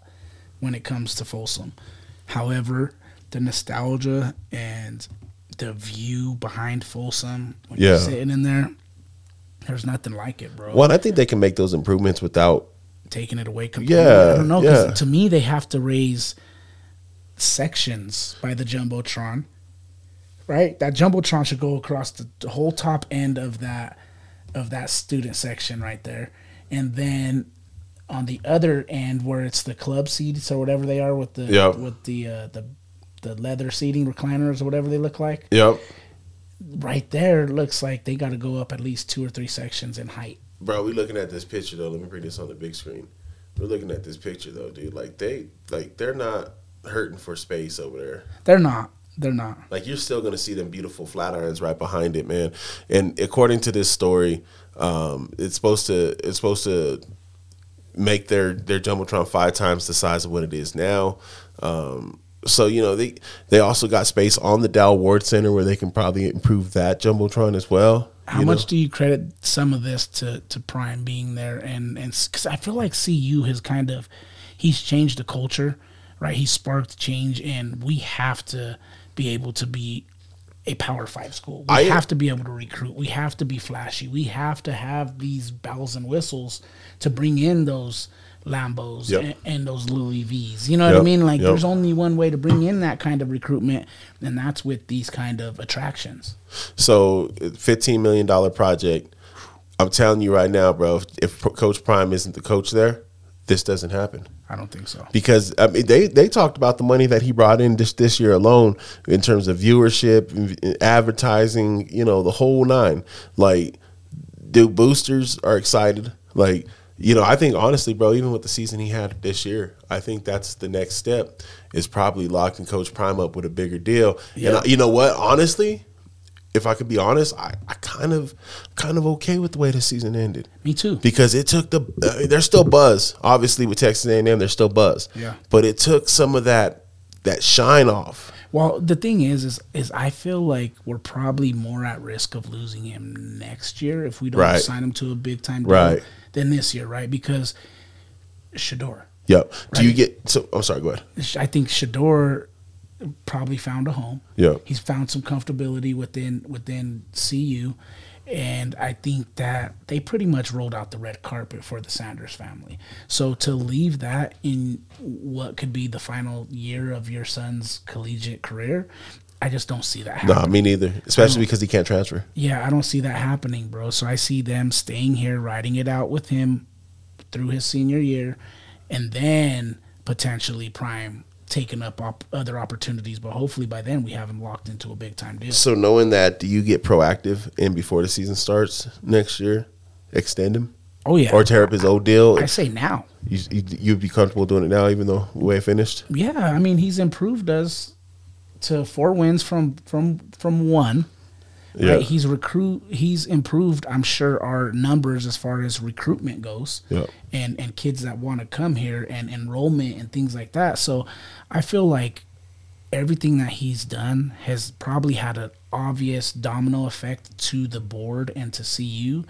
when it comes to Folsom. However, the nostalgia and the view behind Folsom when yeah. you're sitting in there, there's nothing like it, bro. Well, I think they can make those improvements without taking it away completely. Yeah, I don't know yeah. to me they have to raise sections by the jumbotron, right? That jumbotron should go across the, the whole top end of that of that student section right there, and then on the other end where it's the club seats or whatever they are with the yep. with the uh, the the leather seating recliners or whatever they look like. Yep. Right there looks like they got to go up at least two or three sections in height. Bro, we looking at this picture though. Let me bring this on the big screen. We're looking at this picture though, dude. Like they like they're not hurting for space over there. They're not. They're not. Like you're still gonna see them beautiful Flatirons right behind it, man. And according to this story, um, it's supposed to it's supposed to make their their jumbotron five times the size of what it is now. Um, so you know they they also got space on the Dal Ward Center where they can probably improve that jumbotron as well. How much know? do you credit some of this to to Prime being there and and because I feel like CU has kind of he's changed the culture, right? He sparked change, and we have to be able to be a Power Five school. We I, uh, have to be able to recruit. We have to be flashy. We have to have these bells and whistles to bring in those Lambos yep. and, and, those Louis V's. You know yep. what I mean? Like, yep. there's only one way to bring in that kind of recruitment, and that's with these kind of attractions. So, $15 million project. I'm telling you right now, bro, if, if Coach Prime isn't the coach there, this doesn't happen. I don't think so. Because I mean, they they talked about the money that he brought in this this year alone in terms of viewership, advertising, you know, the whole nine. Like, dude, boosters are excited. Like, you know, I think honestly, bro, even with the season he had this year, I think that's the next step is probably locking Coach Prime up with a bigger deal. Yeah. And I, you know what? Honestly, if I could be honest, I, I kind of kind of okay with the way the season ended. Me too. Because it took the uh, there's still buzz. Obviously with Texas A&M, there's still buzz. Yeah. But it took some of that that shine off. Well, the thing is, is, is I feel like we're probably more at risk of losing him next year if we don't right. sign him to a big time deal. Right than this year, right? Because Shedeur. Yep. Right? Do you get so? I'm sorry. Go ahead. I think Shedeur probably found a home. Yeah. He's found some comfortability within within CU. And I think that they pretty much rolled out the red carpet for the Sanders family. So to leave that in what could be the final year of your son's collegiate career, I just don't see that happening. No, me neither. Especially because he can't transfer. Yeah, I don't see that happening, bro. So I see them staying here, riding it out with him through his senior year, and then potentially Prime taking up op- other opportunities. But hopefully by then we have him locked into a big time deal. So knowing that, do you get proactive and before the season starts next year, extend him? Oh yeah, or tear up his old deal. I say now. You, you would be comfortable doing it now, even though the way it finished. Yeah, I mean he's improved us to four wins from from from one. Yeah. Right? He's recruit. He's improved. I'm sure our numbers as far as recruitment goes, yeah. and and kids that want to come here and enrollment and things like that. So, I feel like everything that he's done has probably had an obvious domino effect to the board and to CU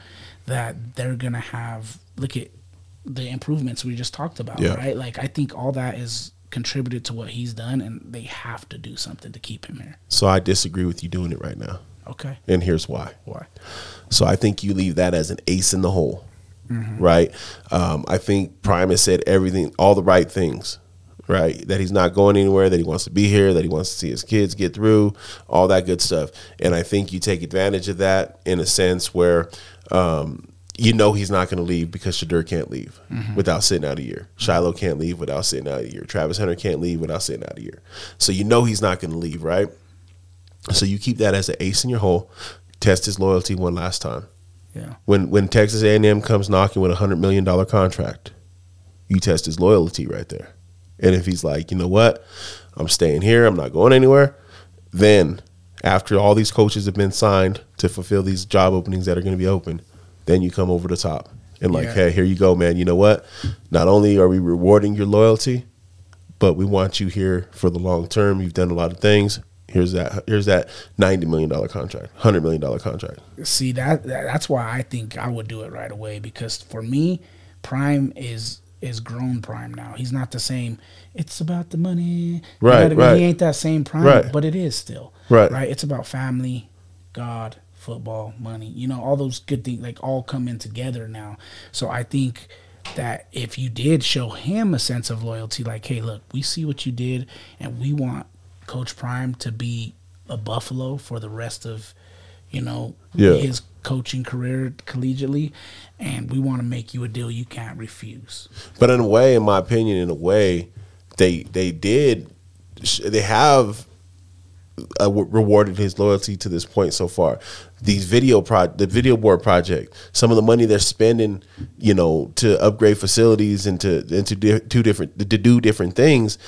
that they're gonna have look at the improvements we just talked about, Yeah. right? Like I think all that is contributed to what he's done and they have to do something to keep him here. So I disagree with you doing it right now. Okay. And here's why. Why? So I think you leave that as an ace in the hole, right? Um, I think Prime has said everything, all the right things, right? That he's not going anywhere, that he wants to be here, that he wants to see his kids get through, all that good stuff. And I think you take advantage of that in a sense where um, you know he's not going to leave because Shedeur can't leave mm-hmm. without sitting out a year. Shiloh can't leave without sitting out a year. Travis Hunter can't leave without sitting out a year. So you know he's not going to leave, right? So you keep that as an ace in your hole. Test his loyalty one last time. Yeah. When when Texas A&M comes knocking with a hundred million dollar contract, you test his loyalty right there. And if he's like, you know what, I'm staying here, I'm not going anywhere, then after all these coaches have been signed to fulfill these job openings that are going to be open, then you come over the top and like, Yeah. hey, here you go, man. You know what? Not only are we rewarding your loyalty, but we want you here for the long term. You've done a lot of things. Here's that. Here's that ninety million dollar contract, hundred million dollar contract. See that, that that's why I think I would do it right away because for me, Prime is is grown Prime now. He's not the same. It's about the money. You know Right, I mean? right. He ain't that same Prime, Right. but it is still Right. Right. It's about family, God, football, money. You know, all those good things like all come in together now. So I think that if you did show him a sense of loyalty, like, hey, look, we see what you did, and we want Coach Prime to be a Buffalo for the rest of, you know, Yeah. his coaching career collegiately, and we want to make you a deal you can't refuse. But in a way, in my opinion, in a way, they they did they have uh, rewarded his loyalty to this point so far. These video pro the video board project, some of the money they're spending, you know, to upgrade facilities and to and to do two different to do different things.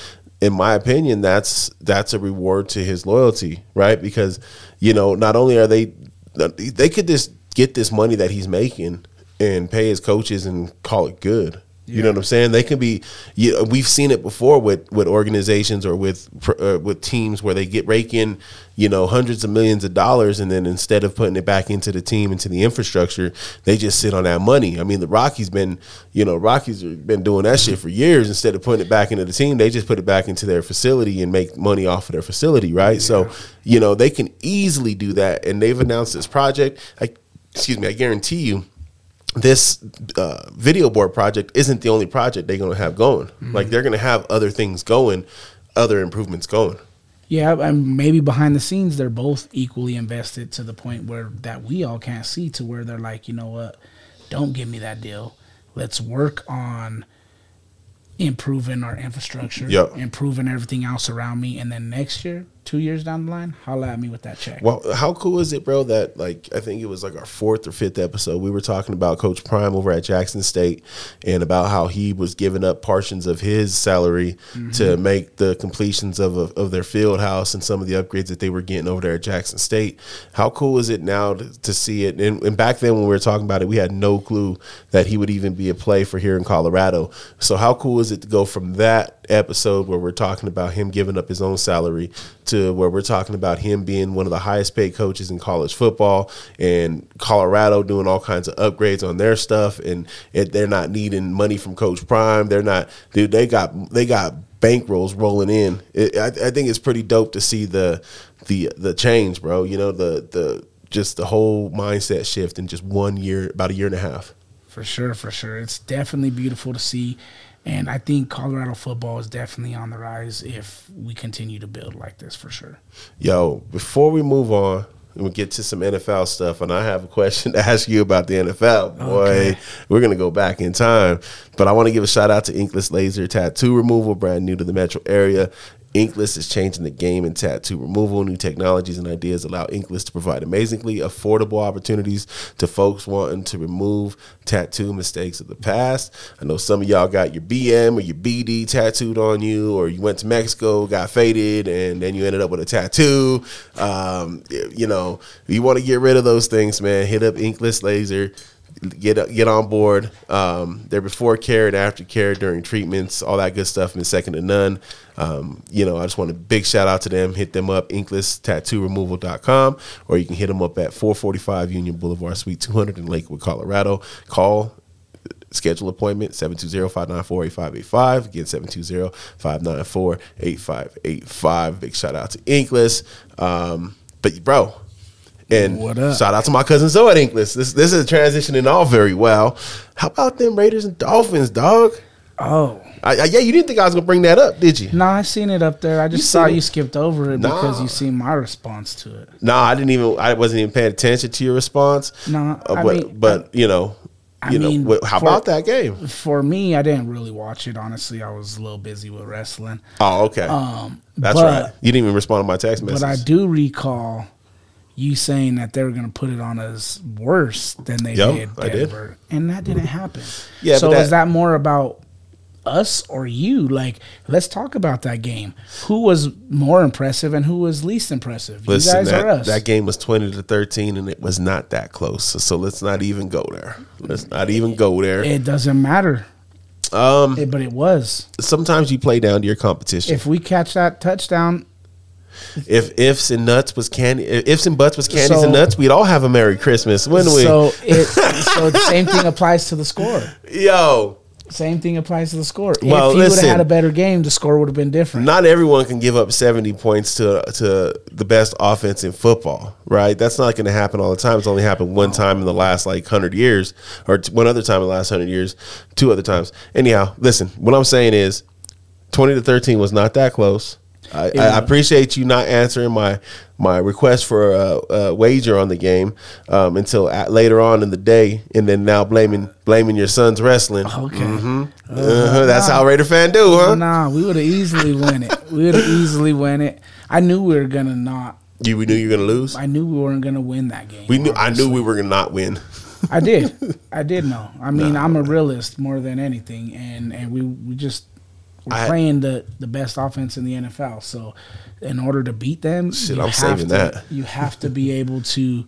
In my opinion, that's that's a reward to his loyalty, right? Because you know, not only are they they could just get this money that he's making and pay his coaches and call it good. You know what I'm saying? They can be. You know, we've seen it before with with organizations or with uh, with teams where they get rake in, you know, hundreds of millions of dollars, and then instead of putting it back into the team into the infrastructure, they just sit on that money. I mean, the Rockies been, you know, Rockies have been doing that shit for years. Instead of putting it back into the team, they just put it back into their facility and make money off of their facility, right? So, you know, they can easily do that, and they've announced this project. I, excuse me, I guarantee you this uh, video board project isn't the only project they're going to have going. Like they're going to have other things going, other improvements going. Yeah, and maybe behind the scenes they're both equally invested to the point where that we all can't see to where they're like, you know what, don't give me that deal. Let's work on improving our infrastructure, Yep. improving everything else around me, and then next year, two years down the line, holla at me with that check. Well, how cool is it, bro? That like I think it was like our fourth or fifth episode. We were talking about Coach Prime over at Jackson State, and about how he was giving up portions of his salary to mm-hmm. make the completions of of their field house and some of the upgrades that they were getting over there at Jackson State. How cool is it now to, to see it? And, and back then when we were talking about it, we had no clue that he would even be a play for here in Colorado. So how cool is it to go from that episode where we're talking about him giving up his own salary to where we're talking about him being one of the highest paid coaches in college football and Colorado doing all kinds of upgrades on their stuff and it, they're not needing money from Coach Prime. They're not, dude. They got they got bankrolls rolling in. It, I, I think it's pretty dope to see the the the change, bro. You know the the just the whole mindset shift in just one year, about a year and a half. For sure, for sure. It's definitely beautiful to see. And I think Colorado football is definitely on the rise if we continue to build like this for sure. Yo, before we move on and we get to some NFL stuff, and I have a question to ask you about the NFL, boy. Okay. We're gonna go back in time, but I want to give a shout out to Inkless Laser Tattoo Removal, brand new to the metro area. Inkless is changing the game in tattoo removal. New technologies and ideas allow Inkless to provide amazingly affordable opportunities to folks wanting to remove tattoo mistakes of the past. I know some of y'all got your BM or your BD tattooed on you, or you went to Mexico, got faded, and then you ended up with a tattoo. Um, you know, you want to get rid of those things, man, hit up Inkless Laser get get on board. Um, they're before care and after care during treatments, all that good stuff, and second to none. Um, you know, I just want a big shout out to them. Hit them up, inklesstattooremoval.com, or you can hit them up at 445 Union Boulevard, Suite 200 in Lakewood, Colorado. Call schedule appointment 720-594-8585 again 720-594-8585 big shout out to inkless um, but bro and What up? shout out to my cousin Zoe at inkless this this is transitioning all very well how about them raiders and dolphins dog Oh. I, I, yeah you didn't think i was gonna bring that up did you No, I seen it up there. I just You saw you it? skipped over it because you seen my response to it. no i didn't even i wasn't even paying attention to your response No, Uh, I but, mean, but you know I you know mean, what, how for- about that game For me, I didn't really watch it. Honestly, I was a little busy with wrestling. oh okay Um, that's but, right you didn't even respond to my text message But I do recall you saying that they were going to put it on us worse than they Yep, did I did. Denver, and that didn't happen. Yeah, So but is that- that more about us or you? Like, let's talk about that game. Who was more impressive and who was least impressive? Listen, you guys that, or us? that game was twenty to thirteen, and it was not that close. So, so let's not even go there. Let's not even go there. it doesn't matter, Um, It- but it was. sometimes you play down to your competition. If we catch that touchdown, If ifs and nuts was candy, ifs and butts was candies So- and nuts, we'd all have a Merry Christmas, wouldn't we? so it so the same thing applies to the score. Yo, Same thing applies to the score. Well, if you would have had a better game, the score would have been different. not everyone can give up seventy points to to the best offense in football, right? That's not going to happen all the time. It's only happened one time in the last like hundred years, or t- one other time in the last hundred years, two other times. Anyhow, listen, what I'm saying is, twenty to thirteen was not that close. I, I appreciate you not answering my my request for a, a wager on the game um, until at, later on in the day, and then now blaming blaming your son's wrestling. Okay. Uh-huh, that's how Raider fan do, huh? Nah, we would have easily win it. We would have easily win it. I knew we were gonna not. You we knew you were gonna lose. I knew we weren't gonna win that game. We knew. I knew we were gonna not win. I did. I did know. I mean, I'm a realist more than anything, and and we we just we're I- playing the the best offense in the NFL. So, in order to beat them, Shit, you I'm have saving to, that. You have to be able to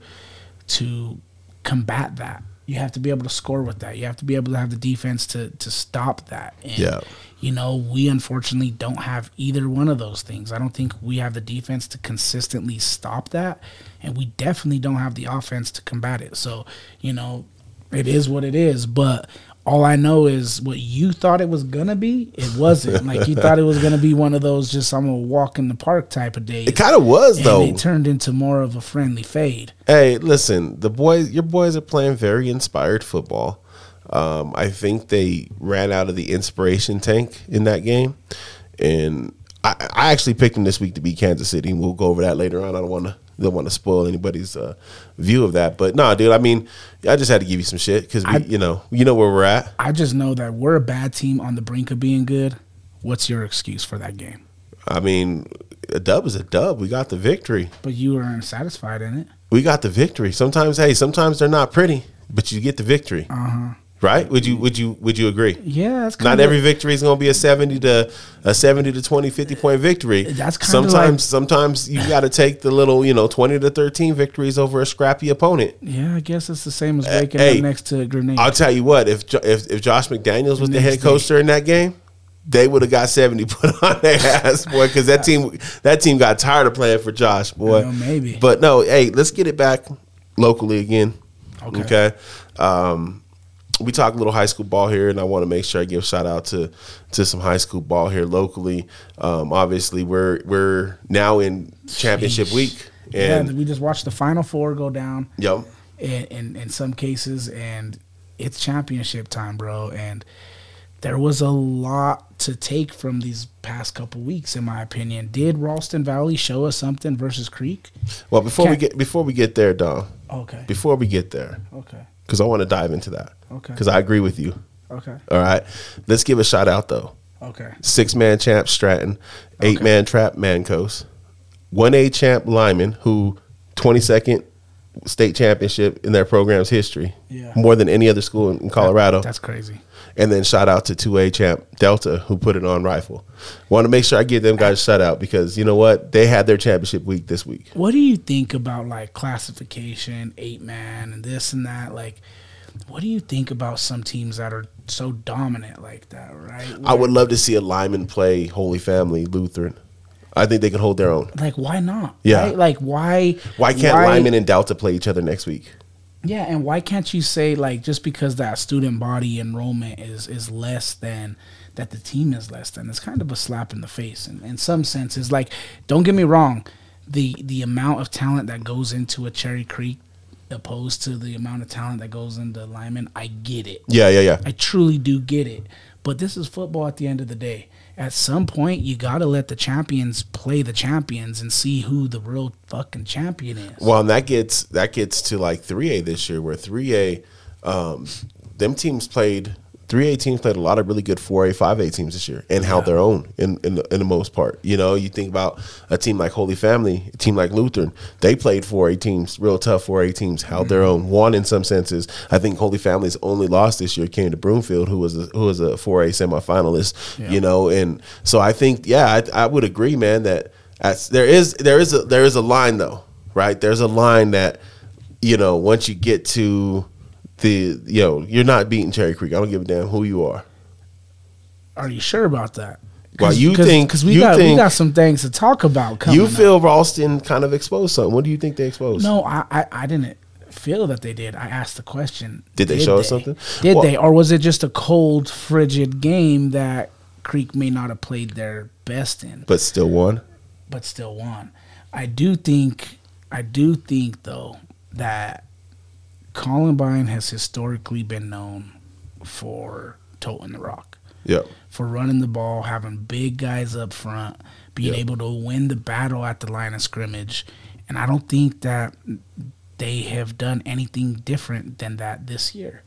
to combat that. You have to be able to score with that. You have to be able to have the defense to to stop that. And, Yeah. You know, we unfortunately don't have either one of those things. I don't think we have the defense to consistently stop that, and we definitely don't have the offense to combat it. So, you know, it is what it is. But all I know is what you thought it was gonna be, it wasn't. like you thought it was gonna be one of those just I'm gonna walk in the park type of days. It kind of was and though. it turned into more of a friendly fade. Hey, listen, the boys, your boys are playing very inspired football. Um, I think they ran out of the inspiration tank in that game, and I, I actually picked them this week to beat Kansas City. We'll go over that later on. I don't want to don't want to spoil anybody's uh, view of that, but no, dude. I mean, I just had to give you some shit because I- you know you know where we're at. I just know that we're a bad team on the brink of being good. What's your excuse for that game? I mean, a dub is a dub. We got the victory. But you were unsatisfied in it. We got the victory. Sometimes, hey, sometimes they're not pretty, but you get the victory. Uh huh. Right? Would you would you would you agree? Yeah, Not every victory is going to be a 70 to a 70 to 20 50 point victory. That's kinda sometimes like- sometimes you got to take the little, you know, 20 to 13 victories over a scrappy opponent. Yeah, I guess it's the same as waking hey, up next to a grenade. I'll tell you what, if if, if Josh McDaniels was the Next head coach day. during that game, they would have got 70 put on their ass, boy, cuz that team that team got tired of playing for Josh, boy. Well, maybe. But no, hey, let's get it back locally again. Okay. Okay. Um, we talk a little high school ball here, and I want to make sure I give a shout out to to some high school ball here locally. Um, obviously, we're we're now in championship week, yeah, and we just watched the final four go down yep, in, in in some cases, and it's championship time, bro. And there was a lot to take from these past couple weeks, in my opinion. Did Ralston Valley show us something versus Creek? well before we Can't- get before we get there, Don, Okay, before we get there, okay, because I want to dive into that, Okay. because I agree with you. okay, All right, let's give a shout out though. okay. Six man champ Stratton, eight Okay. man trap Mancos, one A champ Lyman, who twenty second state championship in their program's history, Yeah. more than any other school in, in Colorado. That's crazy. And then shout out to two A champ Delta who put it on rifle. Want to make sure I give them guys a shout out because you know what they had their championship week this week. What do you think about like classification, eight man, and this and that? Like, what do you think about some teams that are so dominant like that, right? I would love to see a Lyman play Holy Family Lutheran. I think they can hold their own. like why not? Yeah. Right? Like why Why can't Lyman and Delta play each other next week? Yeah, and why can't you say like just because that student body enrollment is is less than that the team is less than? It's kind of a slap in the face in, in some senses. Like, don't get me wrong, the the amount of talent that goes into a Cherry Creek opposed to the amount of talent that goes into Lyman, I get it. Yeah, yeah, yeah. I truly do get it. But this is football at the end of the day. At some point, you got to let the champions play the champions and see who the real fucking champion is. Well, and that gets that gets to like three A this year, where three A, um, them teams played. Three A teams played a lot of really good four A, five A teams this year, and held their own in in the, in the most part. You know, you think about a team like Holy Family, a team like Lutheran. They played four A teams, real tough four A teams, held their mm-hmm. own, won in some senses. I think Holy Family's only loss this year came to Broomfield, who was a, who was a four A semifinalist. Yeah. You know, and so I think, yeah, I, I would agree, man, that as, there is there is a there is a line though, right? There's a line that you know once you get to the yo, you're not beating Cherry Creek. I don't give a damn who you are. Are you sure about that? Well, you think- because we got we got some things to talk about coming. you up. feel Ralston kind of exposed something. What do you think they exposed? no? I, I I didn't feel that they did. I asked the question. Did they show us something? Did Well- they, or was it just a cold, frigid game that Creek may not have played their best in? but still won. but still won. I do think I do think though that Columbine has historically been known for toting the rock, Yep. for running the ball, having big guys up front, being Yep. able to win the battle at the line of scrimmage. And I don't think that they have done anything different than that this year.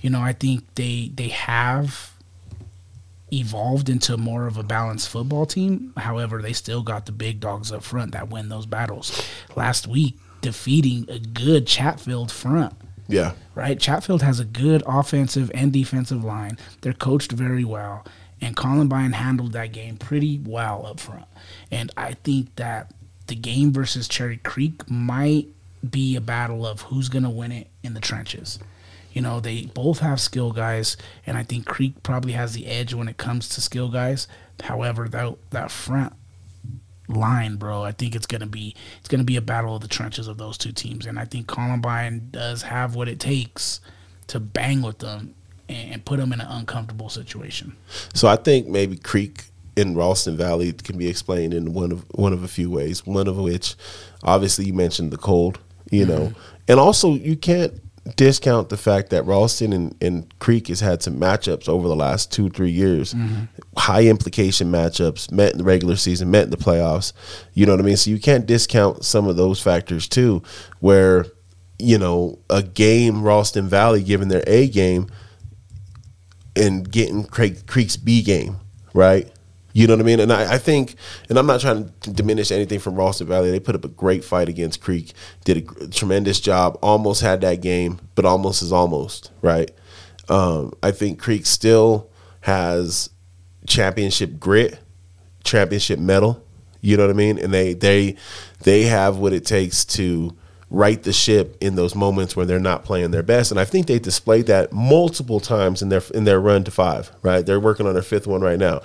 You know, I think they they have evolved into more of a balanced football team. However, they still got the big dogs up front that win those battles. Last week, defeating a good Chatfield front, Yeah. right? Chatfield has a good offensive and defensive line. They're coached very well. And Columbine handled that game pretty well up front. And I think that the game versus Cherry Creek might be a battle of who's going to win it in the trenches. You know, they both have skill guys, and I think Creek probably has the edge when it comes to skill guys. However, that that front line, bro, I think it's gonna be it's gonna be a battle of the trenches of those two teams, and I think Columbine does have what it takes to bang with them and, and put them in an uncomfortable situation. So I think maybe Creek in Ralston Valley can be explained in one of one of a few ways. One of which, obviously, you mentioned the cold, you know, mm-hmm. and also you can't discount the fact that Ralston and, and Creek has had some matchups over the last two three years, mm-hmm. high implication matchups, met in the regular season, met in the playoffs. You know what I mean? So you can't discount some of those factors too, where you know a game Ralston Valley given their A game and getting Creek, Creek's B game, right? You know what I mean? And I, I think, and I'm not trying to diminish anything from Ralston Valley. They put up a great fight against Creek, did a tremendous job, almost had that game, but almost is almost, right? Um, I think Creek still has championship grit, championship mettle. You know what I mean? And they they they have what it takes to right the ship in those moments where they're not playing their best. And I think they displayed that multiple times in their in their run to five. Right? They're working on their fifth one right now.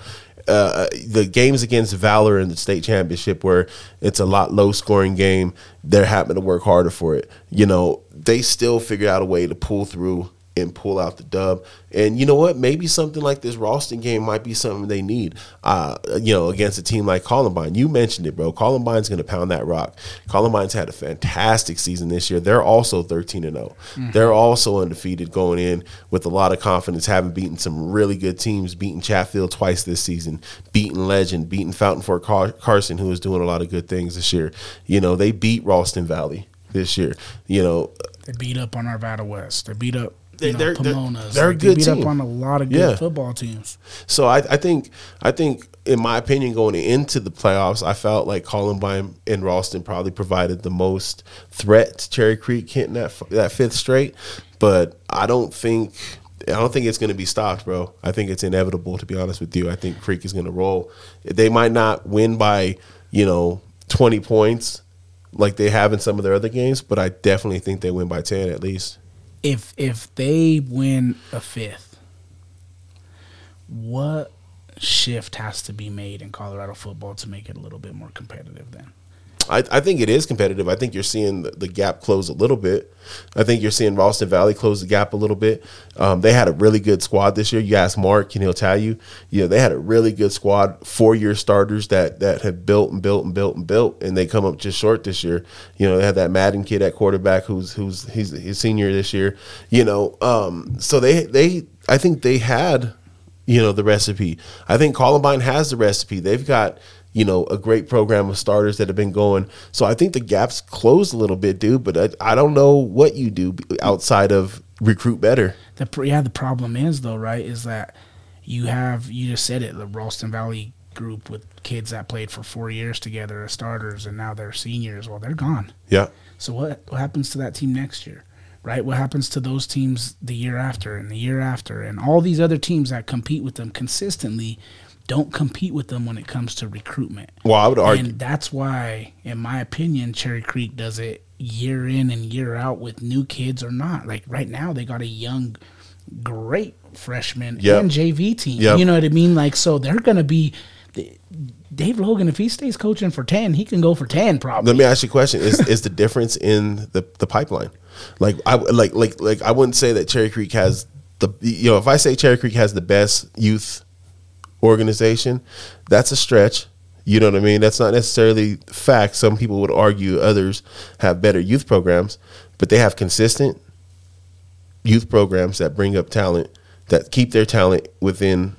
Uh, the games against Valor in the state championship, where it's a lot low scoring game, they're having to work harder for it. You know, they still figure out a way to pull through and pull out the dub. And you know what? Maybe something like this Ralston game might be something they need. Uh, you know, against a team like Columbine. You mentioned it, bro. Columbine's going to pound that rock. Columbine's had a fantastic season this year. They're also 13 and 0. They're also undefeated going in with a lot of confidence, having beaten some really good teams, beating Chatfield twice this season, beating Legend, beating Fountain Fort Car- Carson, who is doing a lot of good things this year. You know, they beat Ralston Valley this year. You know, They beat up on Arvada West. They beat up They- you know, they're- they're- they're a Like, good they beat team. up on a lot of good Yeah. football teams. So I, I think I think in my opinion going into the playoffs, I felt like Columbine and Ralston probably provided the most threat to Cherry Creek hitting that that fifth straight. But I don't think I don't think it's going to be stopped, bro. I think it's inevitable to be honest with you. I think Creek is going to roll. They might not win by you know twenty points like they have in some of their other games, but I definitely think they win by ten at least. If if they win a fifth, what shift has to be made in Colorado football to make it a little bit more competitive? Then I, I think it is competitive. I think you're seeing the, the, gap close a little bit. I think you're seeing Ralston Valley close the gap a little bit. Um, they had a really good squad this year. You ask Mark, and he'll tell you, you know, they had a really good squad, four year starters that that have built and built and built and built, and they come up just short this year. You know, they had that Madden kid at quarterback who's who's he's his senior this year. You know, um, so they they I think they had, you know, the recipe. I think Columbine has the recipe. They've got you know, a great program of starters that have been going. So I think the gap's closed a little bit, dude. But I, I don't know what you do outside of recruit better. The yeah, the problem is though, right? Is that you have you just said it, the Ralston Valley group with kids that played for four years together as starters, and now they're seniors. Well, they're gone. Yeah. So what what happens to that team next year? Right? What happens to those teams the year after and the year after and all these other teams that compete with them consistently don't compete with them when it comes to recruitment. Well, I would argue. And that's why, in my opinion, Cherry Creek does it year in and year out with new kids or not. Like right now, they got a young, great freshman yep. and JV team. Yep. You know what I mean? Like, so they're going to be. Dave Logan, if he stays coaching for ten, he can go for ten. Probably. Let me ask you a question: Is is the difference in the the pipeline? Like I like like like I wouldn't say that Cherry Creek has the you know if I say Cherry Creek has the best youth organization, that's a stretch. You know what I mean? That's not necessarily fact. Some people would argue others have better youth programs, but they have consistent youth programs that bring up talent that keep their talent within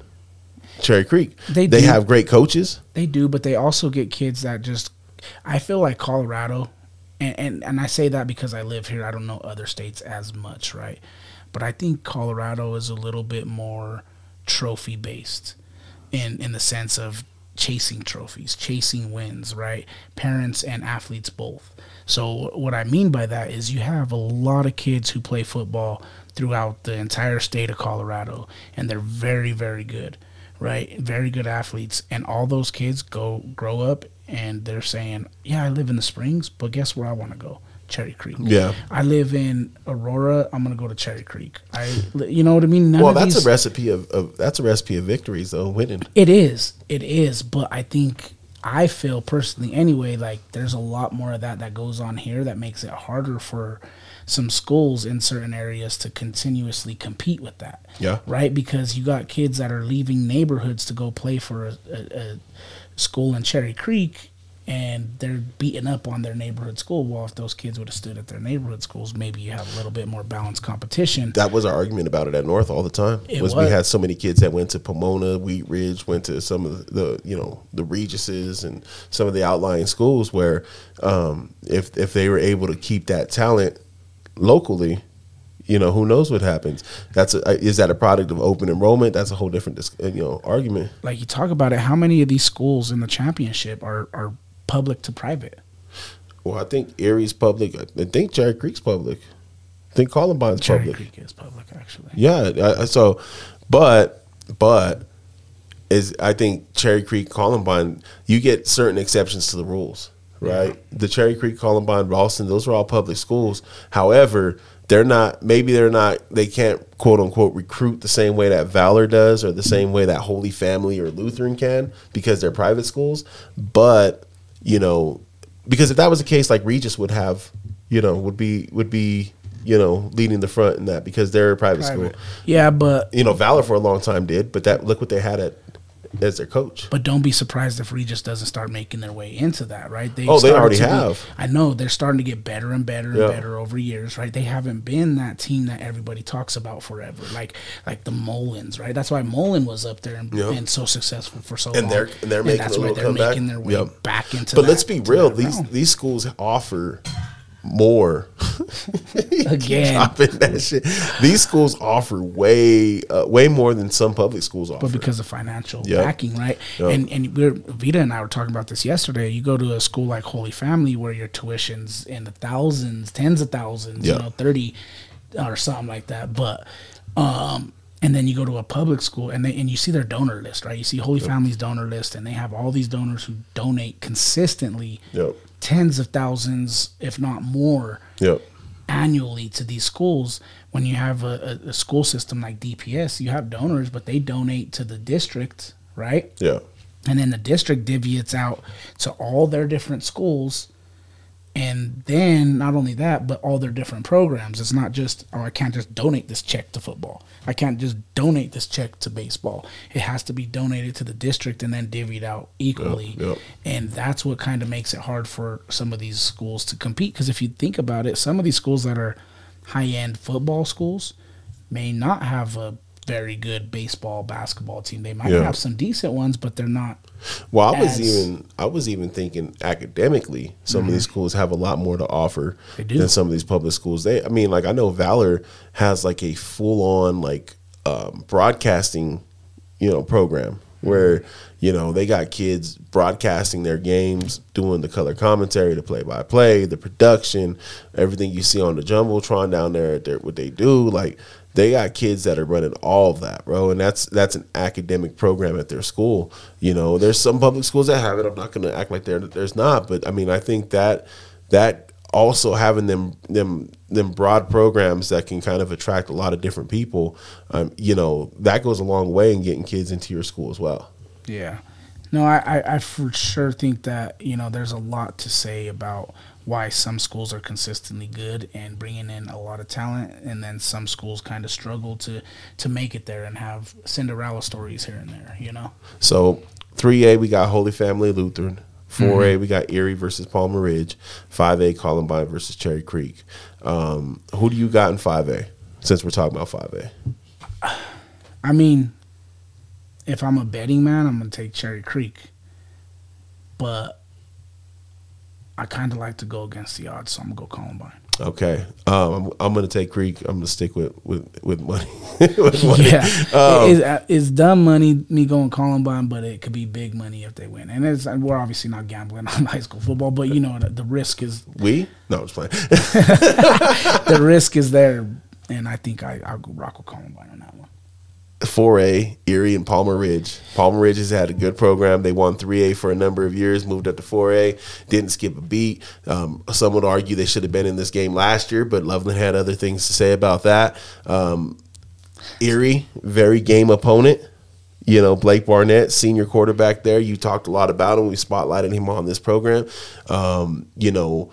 Cherry Creek. They they have great coaches. They do, but they also get kids that just I feel like Colorado and, and, and I say that because I live here. I don't know other states as much, right? But I think Colorado is a little bit more trophy based in in the sense of chasing trophies, chasing wins, right? Parents and athletes both. So what I mean by that is you have a lot of kids who play football throughout the entire state of Colorado and they're very very good, right? Very good athletes and all those kids go grow up and they're saying, "Yeah, I live in the Springs, but guess where I want to go?" Cherry Creek. Yeah. I live in Aurora. I'm gonna go to Cherry Creek. I, you know what I mean. None well, that's these, a recipe of, of, that's a recipe of victories, though. Winning. It is. It is. But I think I feel personally, anyway, like there's a lot more of that that goes on here that makes it harder for some schools in certain areas to continuously compete with that. Yeah. Right. Because you got kids that are leaving neighborhoods to go play for a, a, a school in Cherry Creek and they're beating up on their neighborhood school. Well, if those kids would have stood at their neighborhood schools, maybe you have a little bit more balanced competition. That was our argument about it at North all the time. It was, was. we had so many kids that went to Pomona, Wheat Ridge, went to some of the you know the Regises and some of the outlying schools where um, if if they were able to keep that talent locally, you know who knows what happens that's a, is that a product of open enrollment that's a whole different you know argument like you talk about it how many of these schools in the championship are are public to private? Well, I think Erie's public. I think Cherry Creek's public. I think Columbine's public. Cherry public. Creek is public, actually. Yeah. So, but but is I think Cherry Creek, Columbine, you get certain exceptions to the rules, right? Yeah. The Cherry Creek, Columbine, Ralston, those are all public schools. However, they're not maybe they're not they can't quote unquote recruit the same way that Valor does or the same way that Holy Family or Lutheran can because they're private schools, but you know, because if that was the case, like Regis would have, you know, would be would be you know leading the front in that because they're a private, private. school. Yeah, but you know, Valor for a long time did, but that look what they had at as their coach. But don't be surprised if Regis doesn't start making their way into that, right? They oh, they already have. Be, I know they're starting to get better and better and yeah. better over years, right? They haven't been that team that everybody talks about forever, like like the Mullens, right? That's why Mullen was up there and been so successful for so and long. They're and they're and making that's why they're making their way yep. back into. But that, let's be real; these realm. these schools offer more. Again, that shit. These schools offer way, uh, way more than some public schools offer. But because of financial yep. backing, right? Yep. And and we're Vita and I were talking about this yesterday. You go to a school like Holy Family where your tuition's in the thousands, tens of thousands, yep. you know, thirty or something like that. But um, and then you go to a public school and they and you see their donor list, right? You see Holy yep. Family's donor list, and they have all these donors who donate consistently yep tens of thousands, if not more, yep. annually to these schools. When you have a, a, a school system like DPS, you have donors, but they donate to the district, right? Yeah. And then the district divvies out to all their different schools. And then not only that, but all their different programs. It's not just, oh, I can't just donate this check to football. I can't just donate this check to baseball. It has to be donated to the district and then divvied out equally. Yep, yep. And that's what kind of makes it hard for some of these schools to compete. Because if you think about it, some of these schools that are high end football schools may not have a very good baseball basketball team. They might Yeah. have some decent ones, but they're not. Well, I was even I was even thinking academically, some of these schools have a lot more to offer Mm-hmm. Than some of these public schools. They, I mean, like I know Valor has like a full on like um, broadcasting, you know, program where you know they got kids broadcasting their games, doing the color commentary, the play by play, the production, everything you see on the jumbotron down there. What they do, like they got kids that are running all of that, bro, and that's that's an academic program at their school. You know, there's some public schools that have it. I'm not going to act like there there's not, but I mean, I think that that also having them them them broad programs that can kind of attract a lot of different people, um, you know, that goes a long way in getting kids into your school as well. Yeah. No, I, I, I for sure think that, you know, there's a lot to say about why some schools are consistently good and bringing in a lot of talent, and then some schools kind of struggle to, to make it there and have Cinderella stories here and there, you know? So, 3A we got Holy Family Lutheran. 4A we got Erie versus Palmer Ridge. 5A Columbine versus Cherry Creek. Um, who do you got in 5A? Since we're talking about 5A, I mean, if I'm a betting man, I'm going to take Cherry Creek. But I kind of like to go against the odds, so I'm going to go Columbine. okay. Um, I'm, I'm going to take Creek. I'm going to stick with with with money. with money. Yeah, Um, it's, it's dumb money me going Columbine, but it could be big money if they win. And it's we're obviously not gambling on high school football, but you know the, the risk is we? No, I'm just playing. the risk is there, and I think I I'll rock with Columbine on that one. 4A, Erie and Palmer Ridge. Palmer Ridge has had a good program. They won 3A for a number of years, moved up to 4A, didn't skip a beat. Um, some would argue they should have been in this game last year, but Loveland had other things to say about that. Um, Erie, very game opponent. You know, Blake Barnett, senior quarterback there. You talked a lot about him. We spotlighted him on this program. Um, you know,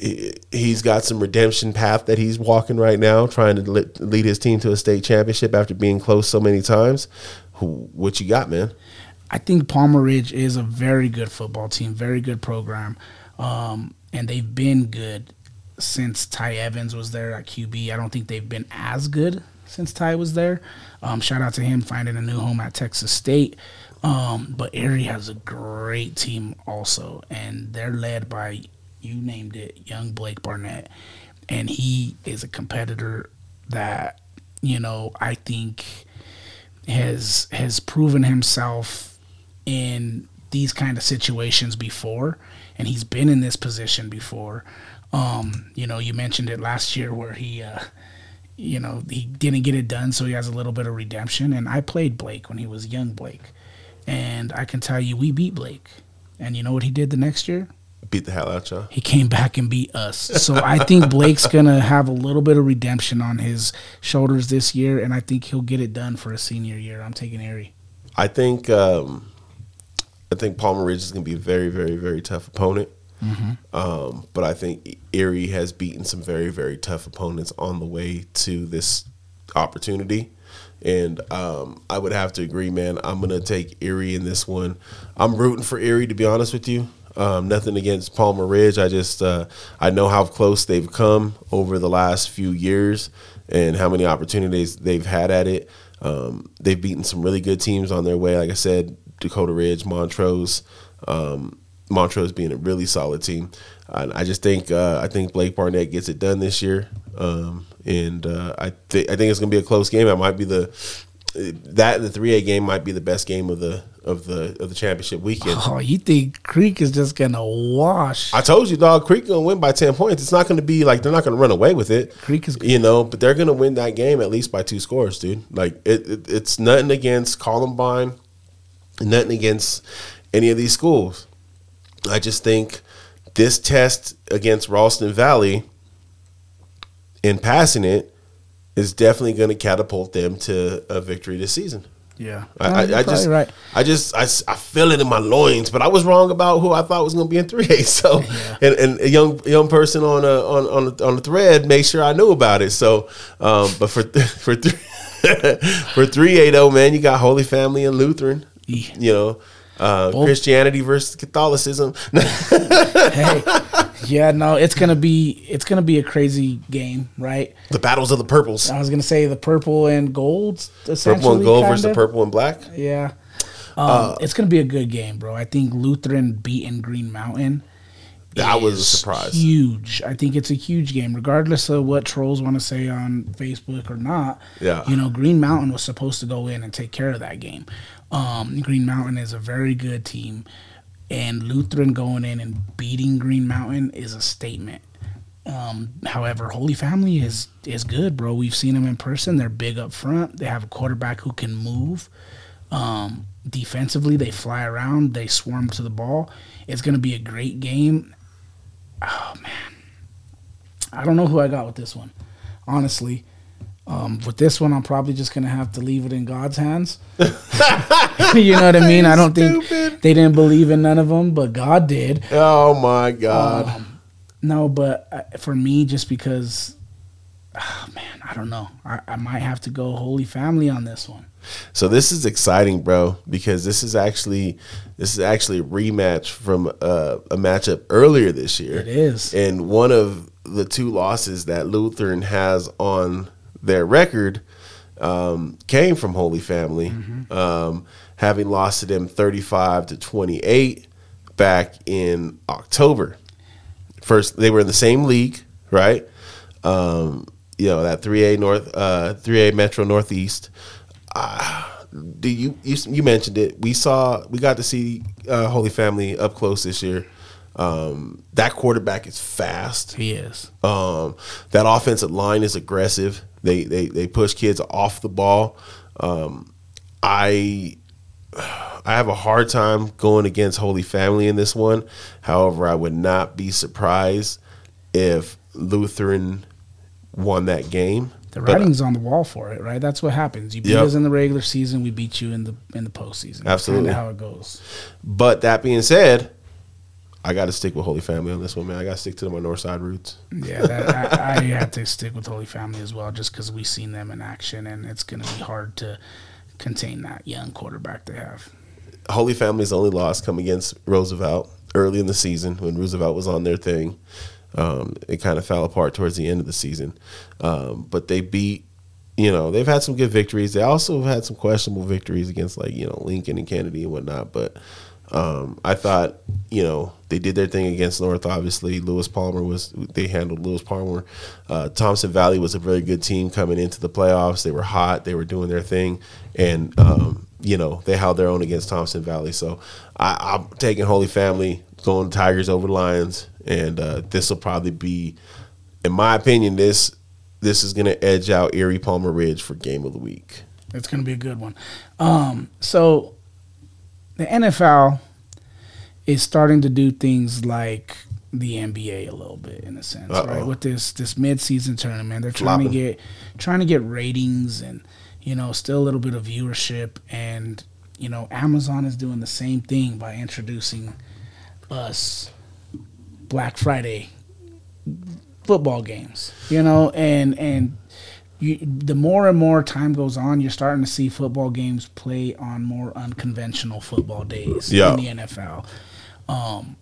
he's got some redemption path that he's walking right now, trying to lead his team to a state championship after being close so many times. Who, what you got, man? I think Palmer Ridge is a very good football team, very good program, um, and they've been good since Ty Evans was there at QB. I don't think they've been as good since Ty was there. Um, shout out to him finding a new home at Texas State. Um, but Erie has a great team also, and they're led by you named it, young Blake Barnett, and he is a competitor that you know I think has has proven himself in these kind of situations before. And he's been in this position before. Um you know you mentioned it last year where he uh you know he didn't get it done so he has a little bit of redemption. And I played Blake when he was young Blake. And I can tell you we beat Blake. And you know what he did the next year Beat the hell out y'all. he came back and beat us. So I think Blake's gonna have a little bit of redemption on his shoulders this year, and I think he'll get it done for a senior year. I'm taking Erie. I think um, I think Palmer Ridge is going to be a very, very, very tough opponent. Um, but I think Erie has beaten some very, very tough opponents on the way to this opportunity. And um, I would have to agree, man. I'm going to take Erie in this one. I'm rooting for Erie, to be honest with you. Um, nothing against Palmer Ridge. I just uh, I know how close they've come over the last few years and how many opportunities they've had at it. Um, they've beaten some really good teams on their way. Like I said, Dakota Ridge, Montrose, um, Montrose being a really solid team. And I just think uh, I think Blake Barnett gets it done this year, um, and uh, I think I think it's going to be a close game. It might be the that the three A game might be the best game of the of the of the championship weekend. Oh, you think Creek is just gonna wash? I told you, dog. Creek gonna win by ten points. It's not gonna be like they're not gonna run away with it. Creek is good. you know, but they're gonna win that game at least by two scores, dude. Like it, it it's nothing against Columbine, nothing against any of these schools. I just think this test against Ralston Valley in passing it is definitely going to catapult them to a victory this season. Yeah, I, No, I, you're I just, right. I just, I, s- I feel it in my loins, but I was wrong about who I thought was going to be in three A. So, and, and a young young person on a on on the, on the thread made sure I knew about it. So, um, but for for three for three A though, man, you got Holy Family and Lutheran. Yeah. You know, uh, Christianity versus Catholicism. hey, yeah, no, it's gonna be it's gonna be a crazy game, right? the battles of the purples. I was gonna say the purple and gold, essentially. Purple and gold versus kinda. the purple and black. Yeah, um, it's gonna be a good game, bro. I think Lutheran beating Green Mountain. That was a surprise. Huge. I think it's a huge game, regardless of what trolls want to say on Facebook or not. Yeah. You know, Green Mountain was supposed to go in and take care of that game. Um, Green Mountain is a very good team, and Lutheran going in and beating Green Mountain is a statement. Um, however, Holy Family is is good, bro. We've seen them in person. They're big up front. They have a quarterback who can move. Um, defensively, they fly around. They swarm to the ball. It's going to be a great game. Oh man, I don't know who I got with this one. Honestly, um, with this one, I'm probably just going to have to leave it in God's hands. you know what I mean? I don't think Stupid. they didn't believe in none of them, but God did. Oh my God. Um, no, but uh, for me, just because, oh, man, I don't know. I, I might have to go Holy Family on this one. So this is exciting, bro, because this is actually this is actually a rematch from uh, a matchup earlier this year. It is. and one of the two losses that Lutheran has on their record um, came from Holy Family, um, having lost to them thirty-five to twenty-eight back in October. First, they were in the same league, right? Um, you know that three A North, uh, three A Metro Northeast. do you, you you mentioned it? We saw we got to see uh, Holy Family up close this year. Um, that quarterback is fast. He is. Um, that offensive line is aggressive. They they they push kids off the ball. Um, I I have a hard time going against Holy Family in this one. However, I would not be surprised if Lutheran won that game. The But- writing's on the wall for it, right? That's what happens. You beat Yep. us in the regular season, we beat you in the in the postseason. Absolutely. how it goes. But that being said, I got to stick with Holy Family on this one, man. I got to stick to my North Side roots. Yeah, that, I, I had to stick with Holy Family as well, just because we've seen them in action, and it's going to be hard to contain that young quarterback they have. Holy Family's only loss come against Roosevelt early in the season when Roosevelt was on their thing. Um, it kind of fell apart towards the end of the season, um, but they beat. You know, they've had some good victories. They also have had some questionable victories against like you know Lincoln and Kennedy and whatnot. But um, I thought you know they did their thing against North. Obviously, Lewis Palmer was they handled Lewis Palmer. Uh, Thompson Valley was a very good team coming into the playoffs. They were hot. They were doing their thing, and um, you know they held their own against Thompson Valley. So I, I'm taking Holy Family, going Tigers over Lions, and uh, this will probably be, in my opinion, this this is going to edge out Erie Palmer Ridge for game of the week. It's going to be a good one. Um, so the NFL is starting to do things like the NBA a little bit in a sense, Uh-oh. right? With this this mid-season tournament, they're trying Flopping. to get trying to get ratings and you know still a little bit of viewership and you know Amazon is doing the same thing by introducing us Black Friday football games, you know, and and you, the more and more time goes on, you're starting to see football games play on more unconventional football days Yeah. in the NFL. Um,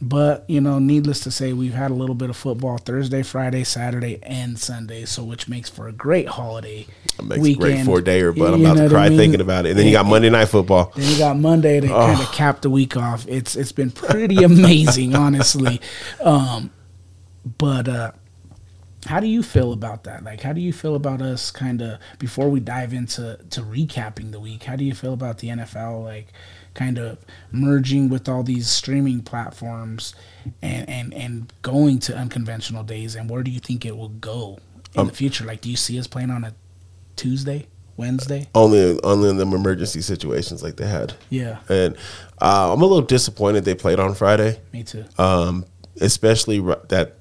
but you know, needless to say, we've had a little bit of football Thursday, Friday, Saturday, and Sunday, so which makes for a great holiday It makes a great four dayer, but I'm about to what I cry mean? thinking about it. And then you got Monday Night Football. Then you got Monday to kind of cap the week off. It's it's been pretty amazing, honestly. Um, but uh, how do you feel about that? Like, how do you feel about us kind of before we dive into to recapping the week? How do you feel about the NFL like kind of merging with all these streaming platforms and and and going to unconventional days? And where do you think it will go in Um, the future? Like, do you see us playing on a Tuesday, Wednesday? Only, only in them emergency situations like they had. Yeah, And uh, I'm a little disappointed they played on Friday. me too. um, especially that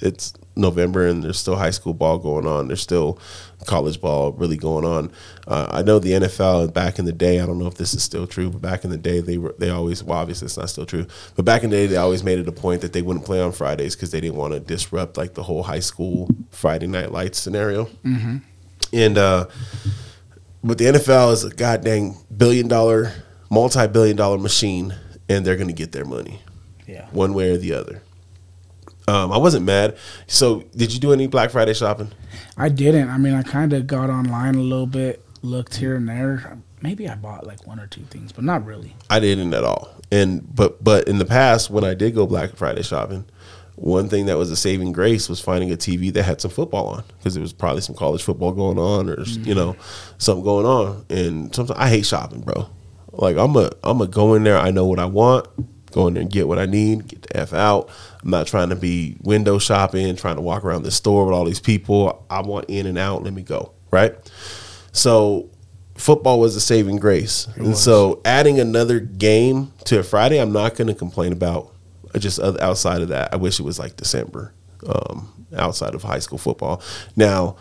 it's November and there's still high school ball going on. There's still college ball really going on. Uh, I know the NFL back in the day. I don't know if this is still true, but back in the day they were they always well obviously it's not still true, but back in the day they always made it a point that they wouldn't play on Fridays because they didn't want to disrupt like the whole high school Friday night lights scenario. Mm-hmm. And uh, but the NFL is a goddamn billion dollar, multi billion dollar machine, and they're going to get their money. Yeah. One way or the other. Um, I wasn't mad. So, did you do any Black Friday shopping? I didn't. I mean, I kind of got online a little bit, looked here and there. Maybe I bought like one or two things, but not really. I didn't at all. And but but in the past, when I did go Black Friday shopping, one thing that was a saving grace was finding a TV that had some football on because there was probably some college football going on or Mm-hmm. you know something going on. And sometimes I hate shopping, bro. Like I'm a I'm a go in there. I know what I want. Go in there and get what I need. Get the f out. I'm not trying to be window shopping, trying to walk around the store with all these people. I want in and out. Let me go. Right. So football was a saving grace. and was. so adding another game to a Friday, I'm not going to complain about. Just outside of that, I wish it was like December, um, outside of high school football. Now,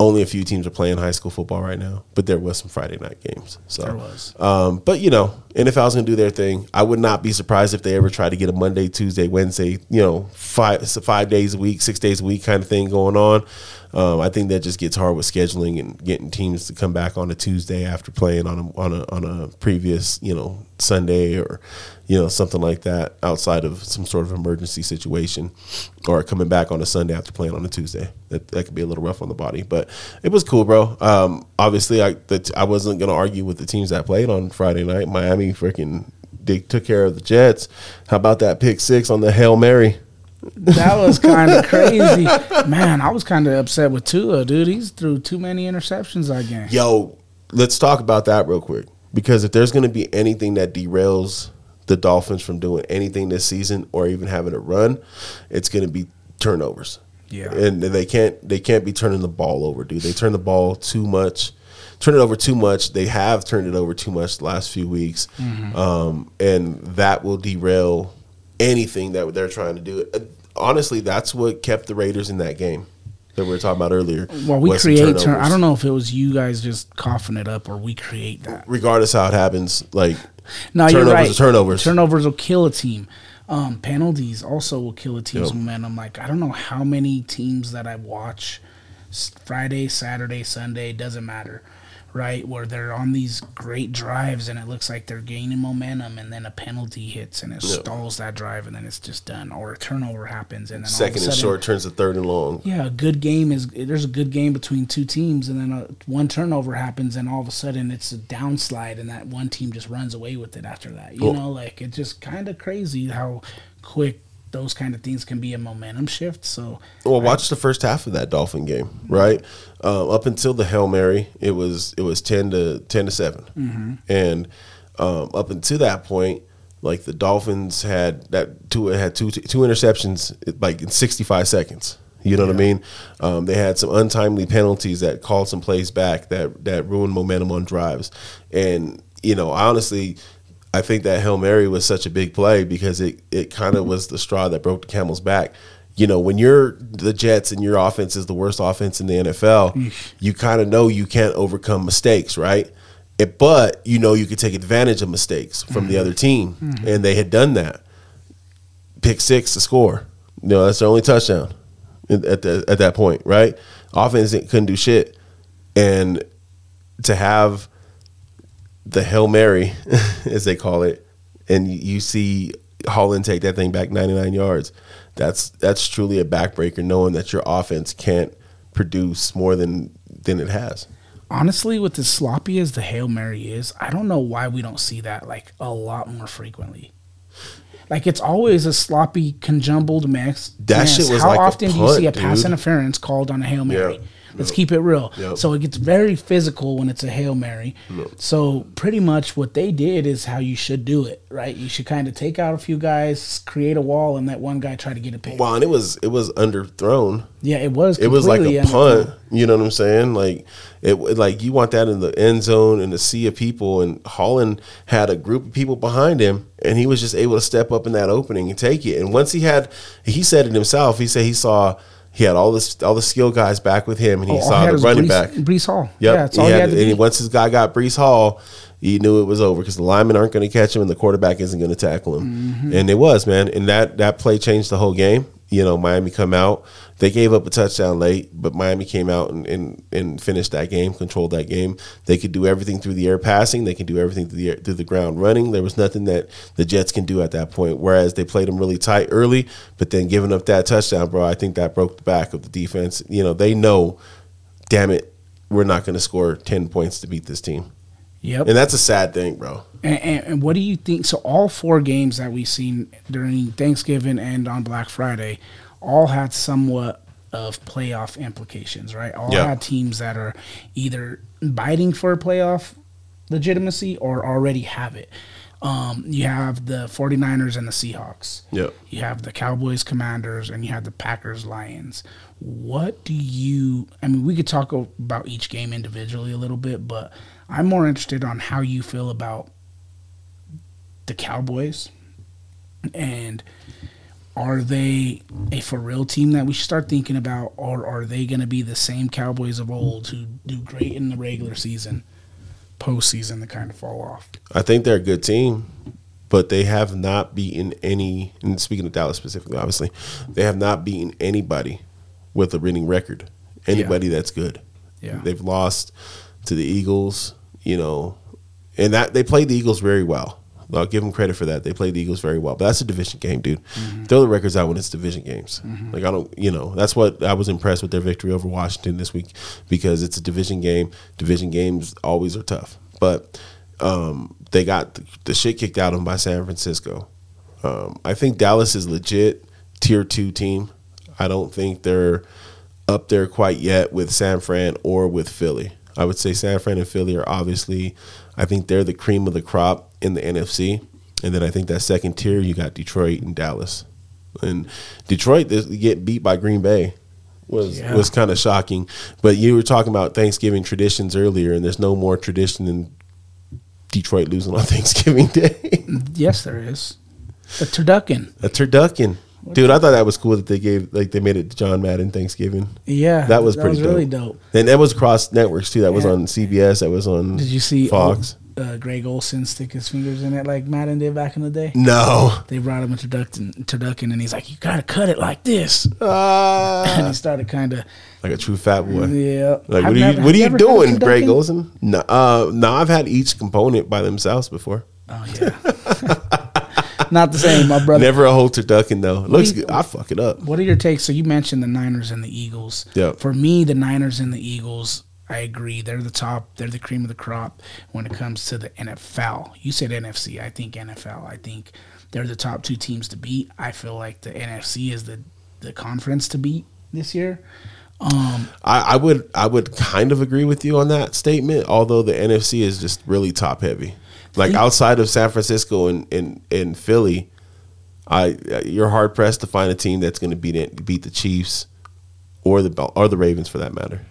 only a few teams are playing high school football right now, but there was some Friday night games. So There was. um, but you know, NFL's gonna do their thing. I would not be surprised if they ever try to get a Monday, Tuesday, Wednesday, you know, five five days a week, six days a week kind of thing going on. Um, I think that just gets hard with scheduling and getting teams to come back on a Tuesday after playing on a on a on a previous you know Sunday or you know something like that outside of some sort of emergency situation, or coming back on a Sunday after playing on a Tuesday. That that could be a little rough on the body, but it was cool, bro. Um, obviously, I I wasn't gonna argue with the teams that played on Friday night. Miami freaking they took care of the Jets. How about that pick six on the hail mary? That was kind of crazy, man. I was kind of upset with Tua, dude. He's threw too many interceptions that game. Yo, let's talk about that real quick because if there's going to be anything that derails the Dolphins from doing anything this season or even having a run, it's going to be turnovers. Yeah. and they can't they can't be turning the ball over, dude. They turn the ball too much, turn it over too much. They have turned it over too much the last few weeks, um, and that will derail anything that they're trying to do. Uh, Honestly, that's what kept the Raiders in that game that we were talking about earlier. Well, we create. Turn, I don't know if it was you guys just coughing it up or we create that. regardless how it happens, like No, you're turnovers right. are turnovers. Turnovers will kill a team. Um, penalties also will kill a team's Yep. momentum. Like I don't know how many teams that I watch Friday, Saturday, Sunday doesn't matter, right? Where they're on these great drives and it looks like they're gaining momentum, and then a penalty hits and it Yep. stalls that drive, and then it's just done, or a turnover happens, and then all of a second and short turns to third and long. yeah, a good game is there's a good game between two teams, and then a, one turnover happens, and all of a sudden it's a downslide, and that one team just runs away with it after that. You know, like it's just kind of crazy how quick those kind of things can be a momentum shift. So Well, watch the first half of that Dolphin game, right? Um, up until the hail mary, it was it was ten to ten to 7 and um, up until that point, like the Dolphins had that two had two two interceptions like in sixty five seconds. You know what I mean? Um, they had some untimely penalties that called some plays back that that ruined momentum on drives, and you know honestly. I think that Hail Mary was such a big play because it, it kind of mm-hmm. was the straw that broke the camel's back. You know, when you're the Jets and your offense is the worst offense in the NFL, you kind of know you can't overcome mistakes, right? It, but you know you could take advantage of mistakes from the mm-hmm. other team, mm-hmm. and they had done that. Pick six to score. You know, that's their only touchdown at, at, the, at that point, right? Offense couldn't do shit. And to have the Hail Mary, as they call it, and you- see Holland take that thing back 99 yards. That's that's truly a backbreaker, knowing that your offense can't produce more than than it has. honestly, with as sloppy as the hail mary is, I don't know why we don't see that like a lot more frequently. Like it's always a sloppy, conjumbled mess. That mess. shit was How like a often do you see a pass dude. interference called on a hail mary? Yeah. Let's keep it real. Yep. So it gets very physical when it's a hail mary. So pretty much what they did is how you should do it, right? You should kind of take out a few guys, create a wall, and that one guy try to get a pick. Wow, and it was it was underthrown. Yeah, it was. It was like a punt. You know what I'm saying? Like it like you want that in the end zone in the sea of people. And Holland had a group of people behind him, and he was just able to step up in that opening and take it. And once he had, he said it himself. He said he saw he had all this all the skill guys back with him, and he Oh, saw he the running Breece- back. Breece Hall. Yep. Yeah, that's he all he had- had and once this guy got Breece Hall, he knew it was over because the linemen aren't going to catch him and the quarterback isn't going to tackle him. Mm-hmm. And it was, man. And that that play changed the whole game. You know, Miami come out. They gave up a touchdown late, but Miami came out and, and, and finished that game, controlled that game. They could do everything through the air passing. They can do everything through the air, through the ground running. There was nothing that the Jets can do at that point. Whereas they played them really tight early, but then giving up that touchdown, bro, I think that broke the back of the defense. You know, they know, damn it, we're not going to score 10 points to beat this team. Yep. And that's a sad thing, bro. And, and, and what do you think? So all four games that we've seen during Thanksgiving and on Black Friday, all had somewhat of playoff implications, right? All Yeah. had teams that are either biting for a playoff legitimacy or already have it. Um, you have the 49ers and the Seahawks. Yep. You have the Cowboys, Commanders, and you have the Packers, Lions. What do you? I mean, we could talk about each game individually a little bit, but I'm more interested on how you feel about the Cowboys and are they a for real team that we should start thinking about, or are they going to be the same Cowboys of old who do great in the regular season, postseason they kind of fall off? I think they're a good team, but they have not beaten any. And speaking of Dallas specifically, obviously, they have not beaten anybody with a winning record. Anybody that's good. Yeah. They've lost to the Eagles, you know, and that they played the Eagles very well. I'll give them credit for that. They played the Eagles very well, but that's a division game, dude. Throw the records out when it's division games. Like I don't, you know, that's what I was impressed with their victory over Washington this week because it's a division game. Division games always are tough, but um, they got the, the shit kicked out of them by San Francisco. Um, I think Dallas is legit tier two team. I don't think they're up there quite yet with San Fran or with Philly. I would say San Fran and Philly are obviously, I think they're the cream of the crop in the NFC. And then I think that second tier, you got Detroit and Dallas. And Detroit this, get beat by Green Bay was Yeah. was kind of shocking. But you were talking about Thanksgiving traditions earlier, and there's no more tradition than Detroit losing on Thanksgiving Day. Yes, there is. The turducken. A turducken. Dude, I thought that was cool that they gave like they made it to John Madden Thanksgiving. Yeah, That was pretty really dope. dope. And that was across networks too. That was Yeah. on CBS. That was on. Did you see Fox? uh, Greg Olsen stick his fingers in it like Madden did back in the day? No. They brought him a turducken, turducken, and he's like, "You gotta cut it like this," and Ah, he started kind of, like a true fat boy. yeah. Like I've what are you never- what are you ever had a doing, Greg? Olsen? No, uh, no, I've had each component by themselves before. Oh yeah, not the same, my brother. Never a whole turducken though. Looks you- good. I fuck it up. What are your takes? So you mentioned the Niners and the Eagles. Yeah. For me, the Niners and the Eagles, I agree. They're the top. They're the cream of the crop when it comes to the NFL. You said NFC. I think NFL. I think they're the top two teams to beat. I feel like the NFC is the the conference to beat this year. Um, I, I would I would kind of agree with you on that statement, although the NFC is just really top heavy. Like outside of San Francisco and and, and Philly, I you're hard pressed to find a team that's going to beat it, beat the Chiefs or the or the Ravens for that matter.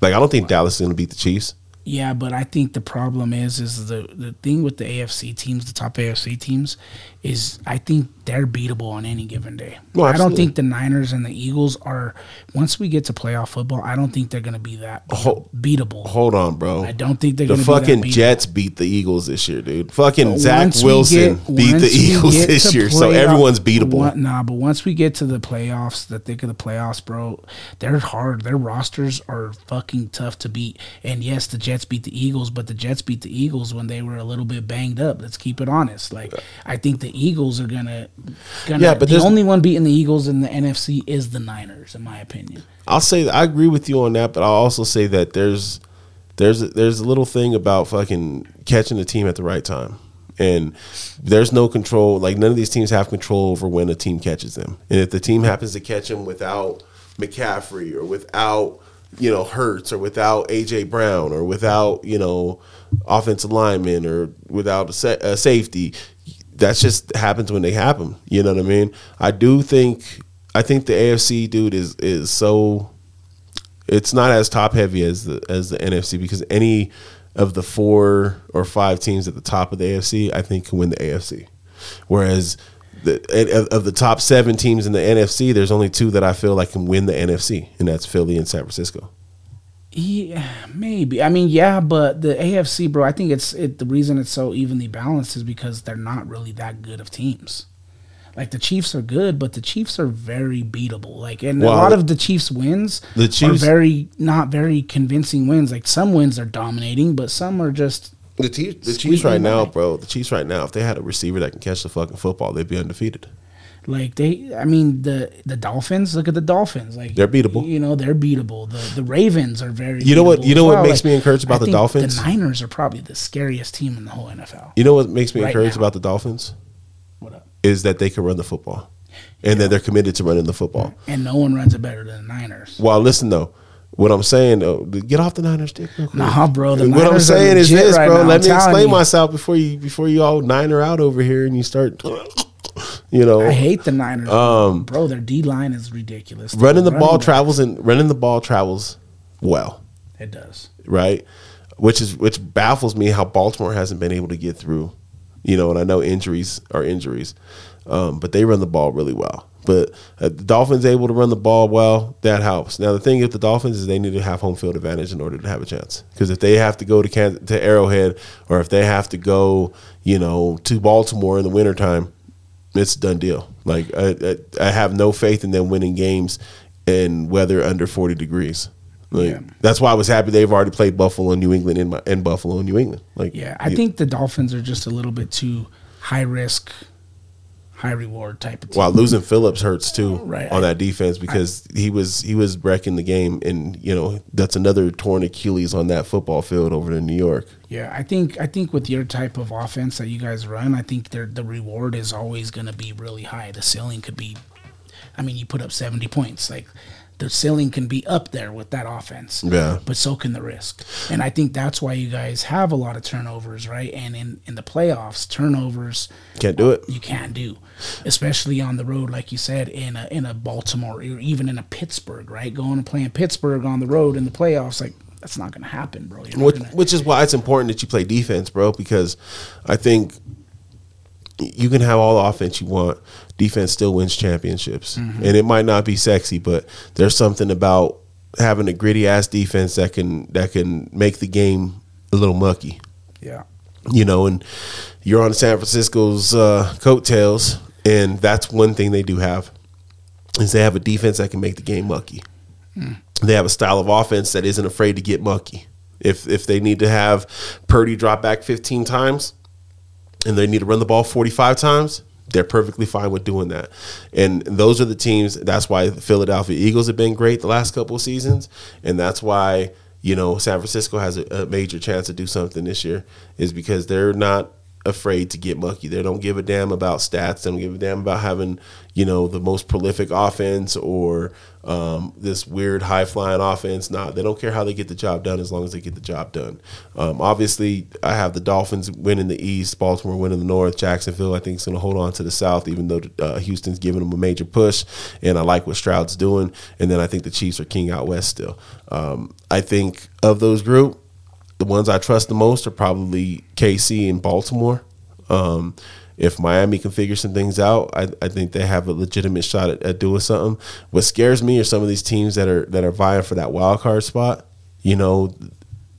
Like I don't think Dallas is going to beat the Chiefs. yeah, but I think the problem is is the the thing with the AFC teams, the top AFC teams, is I think they're beatable on any given day. Well, I don't think the Niners and the Eagles are. Once we get to playoff football, I don't think they're going to be that beatable. Hold on, bro. I don't think they're the going to be fucking that beatable. Jets beat the Eagles this year, dude. Fucking But Zach Wilson get- beat the Eagles this year, so everyone's beatable. One- nah, but once we get to the playoffs, the thick of the playoffs, bro, they're hard. Their rosters are fucking tough to beat. And yes, the Jets beat the Eagles, but the Jets beat the Eagles when they were a little bit banged up. Let's keep it honest. Like I think the Eagles are gonna, gonna. Yeah, but the only one beating the Eagles in the NFC is the Niners, in my opinion. I'll say I agree with you on that, but I'll also say that there's there's there's a little thing about fucking catching the team at the right time. And there's no control. Like none of these teams have control over when a team catches them. And if the team happens to catch them without McCaffrey or without you know Hurts or without AJ Brown or without you know offensive lineman or without a, sa- a safety. That's just happens when they happen. You know what I mean? I do think I think the AFC dude is is so it's not as top heavy as the as the NFC because any of the four or five teams at the top of the AFC I think can win the AFC. Whereas the of the top seven teams in the NFC, there's only two that I feel like can win the NFC, and that's Philly and San Francisco. Yeah, maybe. I mean, yeah, but the AFC, bro. I think it's it. The reason it's so evenly balanced is because they're not really that good of teams. Like the Chiefs are good, but the Chiefs are very beatable. Like, and well, a lot of the Chiefs wins the Chiefs, are very not very convincing wins. Like some wins are dominating, but some are just the Chiefs. The Chiefs right now, bro. The Chiefs right now. If they had a receiver that can catch the fucking football, they'd be undefeated. Like they, I mean the the Dolphins. Look at the Dolphins. Like they're beatable. You know they're beatable. The the Ravens are very. You know what? You know well. what makes like, me encouraged about I the Dolphins? The Niners are probably the scariest team in the whole NFL. You know what makes me right encouraged now. about the Dolphins? What up? Is that they can run the football, and yeah. that they're committed to running the football. And no one runs it better than the Niners. Well, listen though. What I'm saying, though, get off the Niners dick. Nah, bro. what Niners I'm saying is this, right bro. Now, Let I'm me explain you. myself before you before you all Niner out over here and you start you know, I hate the Niners, um, bro. Their D line is ridiculous. Running the running ball travels and running the ball travels well. It does, right? Which is which baffles me how Baltimore hasn't been able to get through. You know, and I know injuries are injuries, um, but they run the ball really well. But uh, the Dolphins able to run the ball well, that helps. Now the thing with the Dolphins is they need to have home field advantage in order to have a chance. Because if they have to go to Kansas, to Arrowhead or if they have to go, you know, to Baltimore in the wintertime, it's done deal. Like I, I, I, have no faith in them winning games in weather under forty degrees. Like, yeah. That's why I was happy they've already played Buffalo and New England in my in Buffalo and New England. Like yeah, I think the Dolphins are just a little bit too high risk high reward type of team. While losing Phillips hurts too right. on that defense because I, he was he was wrecking the game and you know that's another torn Achilles on that football field over in New York. Yeah, I think I think with your type of offense that you guys run, I think the reward is always going to be really high. The ceiling could be I mean, you put up 70 points like the ceiling can be up there with that offense. Yeah. But so can the risk. And I think that's why you guys have a lot of turnovers, right? And in, in the playoffs, turnovers can't do it. You can't do. Especially on the road, like you said, in a in a Baltimore or even in a Pittsburgh, right? Going and playing Pittsburgh on the road in the playoffs, like that's not gonna happen, bro. Which, gonna, which is why it's important that you play defense, bro, because I think you can have all the offense you want. Defense still wins championships, mm-hmm. and it might not be sexy, but there's something about having a gritty ass defense that can that can make the game a little mucky. Yeah, you know, and you're on San Francisco's uh, coattails, and that's one thing they do have is they have a defense that can make the game mucky. Mm. They have a style of offense that isn't afraid to get mucky. If if they need to have Purdy drop back 15 times, and they need to run the ball 45 times, they're perfectly fine with doing that. And those are the teams. That's why the Philadelphia Eagles have been great the last couple of seasons, and that's why you know San Francisco has a, a major chance to do something this year is because they're not afraid to get mucky. They don't give a damn about stats. They don't give a damn about having, you know, the most prolific offense or um, this weird high flying offense. Nah, they don't care how they get the job done as long as they get the job done. Um, obviously, I have the Dolphins winning the East, Baltimore winning the North, Jacksonville. I think is going to hold on to the South, even though uh, Houston's giving them a major push. And I like what Stroud's doing. And then I think the Chiefs are king out west still. Um, I think of those group, the ones I trust the most are probably KC and Baltimore. Um, if Miami can figure some things out, I, I think they have a legitimate shot at, at, doing something. What scares me are some of these teams that are that are vying for that wild card spot. You know,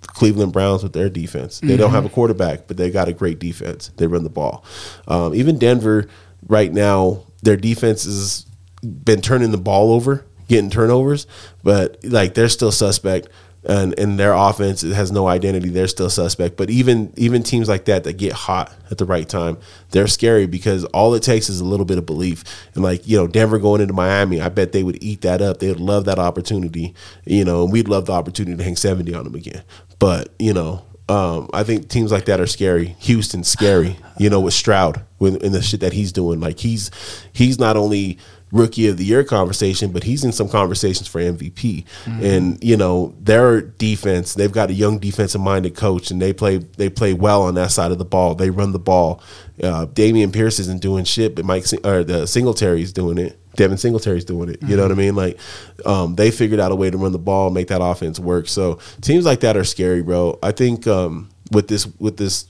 Cleveland Browns with their defense. They mm-hmm. don't have a quarterback, but they got a great defense. They run the ball. Um, even Denver right now, their defense has been turning the ball over, getting turnovers, but like they're still suspect and and their offense it has no identity. They're still suspect. But even even teams like that that get hot at the right time, they're scary because all it takes is a little bit of belief. And like you know, Denver going into Miami, I bet they would eat that up. They would love that opportunity. You know, and we'd love the opportunity to hang seventy on them again. But you know, um, I think teams like that are scary. Houston's scary. You know, with Stroud, with in the shit that he's doing, like he's he's not only rookie of the year conversation, but he's in some conversations for MVP. And you know their defense, they've got a young defensive minded coach, and they play they play well on that side of the ball. They run the ball. Uh, Dameon Pierce isn't doing shit, but Mike or the Singletary's doing it. Devin Singletary's doing it. You know what I mean? Like um, they figured out a way to run the ball, make that offense work. So teams like that are scary, bro. I think um, with this with this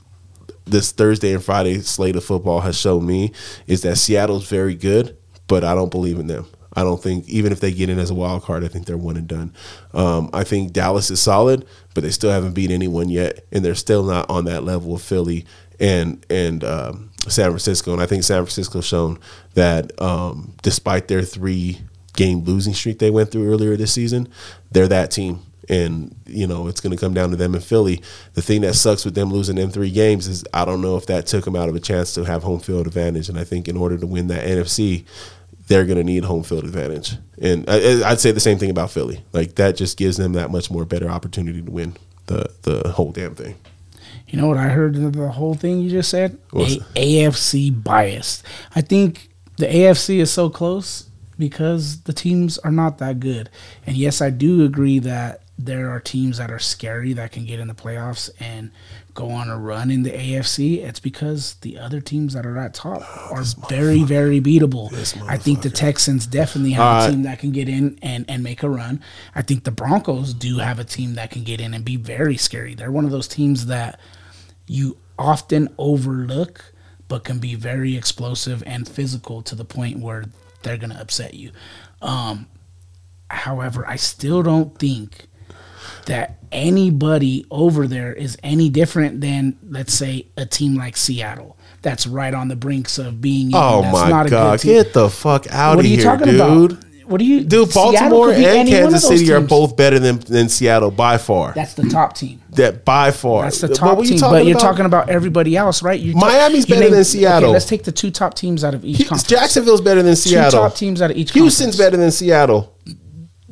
this Thursday and Friday slate of football has shown me is that Seattle's very good, but I don't believe in them. I don't think even if they get in as a wild card, I think they're one and done. Um, I think Dallas is solid, but they still haven't beat anyone yet, and they're still not on that level of Philly and and um, San Francisco. And I think San Francisco's shown that um, despite their three game losing streak they went through earlier this season, they're that team and you know it's going to come down to them in Philly. The thing that sucks with them losing them three games is I don't know if that took them out of a chance to have home field advantage. And I think in order to win that NFC, they're going to need home field advantage. And I, I'd say the same thing about Philly. Like that just gives them that much more better opportunity to win the the whole damn thing. You know what I heard of the whole thing you just said? A- AFC biased. I think the AFC is so close because the teams are not that good. And yes, I do agree that there are teams that are scary that can get in the playoffs and go on a run in the AFC. It's because the other teams that are at top are very, very beatable. I think the Texans definitely have All a team that can get in and, and make a run. I think the Broncos do have a team that can get in and be very scary. They're one of those teams that you often overlook, but can be very explosive and physical to the point where they're going to upset you. Um, however, I still don't think that anybody over there is any different than, let's say, a team like Seattle. That's right on the brinks of being. in. Oh That's my not a good god, team. get the fuck out What of are you here, talking dude. about? What do you, Dude, Baltimore and any one of Kansas City are both better than, than Seattle by far. That's the top team. that by far. That's the top team. But you're talking about everybody else, right? You're Miami's you better than Seattle. Okay, let's take the two top teams out of each He-. Jacksonville's better than Seattle. two top teams out of each. Houston's conference. better than Seattle.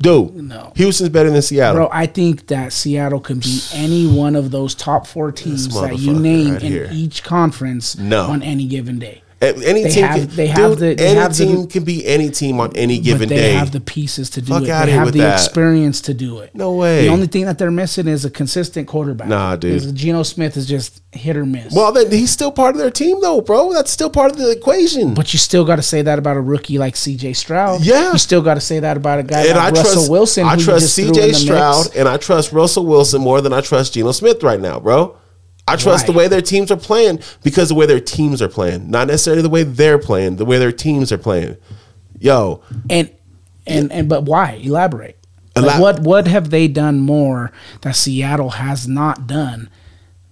Dude, No. Houston's better than Seattle. Bro, I think that Seattle can be any one of those top four teams that you name right in here. each conference No. on any given day. Any They team, have- can, they have dude, the- they any have the- team can be any team on any given day they day. have the pieces to do Fuck it. They have the that. experience to do it. No way. The only thing that they're missing is a consistent quarterback. Nah, dude. Because Geno Smith is just hit or miss. well, then he's still part of their team, though, bro. That's still part of the equation. But you still got to say that about a rookie like C.J. Stroud. Yeah. you still got to say that about a guy and like I Russell trust Wilson. I trust just threw in C.J. the Stroud and I trust Russell Wilson more than I trust Geno Smith right now, bro. I trust the way their teams are playing because the way their teams are playing, not necessarily the way they're playing, the way their teams are playing. Yo, And and and but why? Elaborate. Like, what what have they done more that Seattle has not done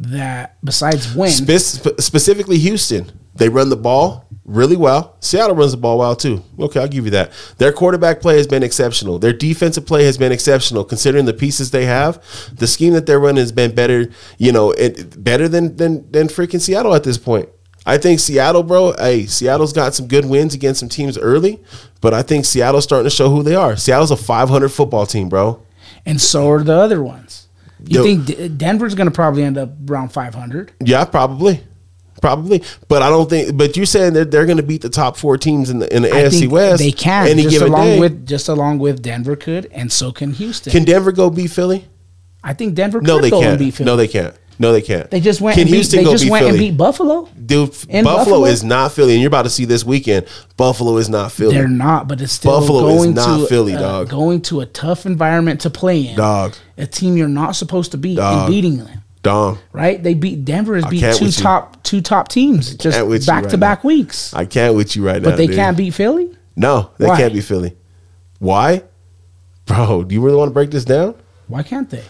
that besides win? Spe- specifically Houston, they run the ball really well. Seattle runs the ball well too. Okay, I'll give you that. Their quarterback play has been exceptional. Their defensive play has been exceptional, considering the pieces they have. The scheme that they're running has been better. You know, it, better than than than freaking Seattle at this point. I think Seattle, bro. Hey, Seattle's got some good wins against some teams early, but I think Seattle's starting to show who they are. Seattle's a 500 football team, bro. and so are the other ones. You Yo- think D- Denver's going to probably end up around 500? Yeah, probably. Probably, but I don't think. But you're saying that they're going to beat the top four teams in the in the I AFC West. They can any just along day. with just along with Denver could, and so can Houston. Can Denver go beat Philly? I think Denver No, could they go can't. beat Philly. No, they can't. No, they can't. They just went. Can and beat, Houston they go just beat went Philly? and beat Buffalo. Dude, Buffalo, Buffalo? is not Philly, and you're about to see this weekend. Buffalo is not Philly. They're not, but it's still Buffalo is going not to Philly, uh, dog. Going to a tough environment to play in, Dog. A team you're not supposed to beat Dog. and beating them. Dom, Right? They beat Denver has beat two top two top teams just can't with you back right to back weeks. I can't with you right now. But they dude. can't beat Philly. No, they Why? can't beat Philly. Why, bro? Do you really want to break this down? Why can't they?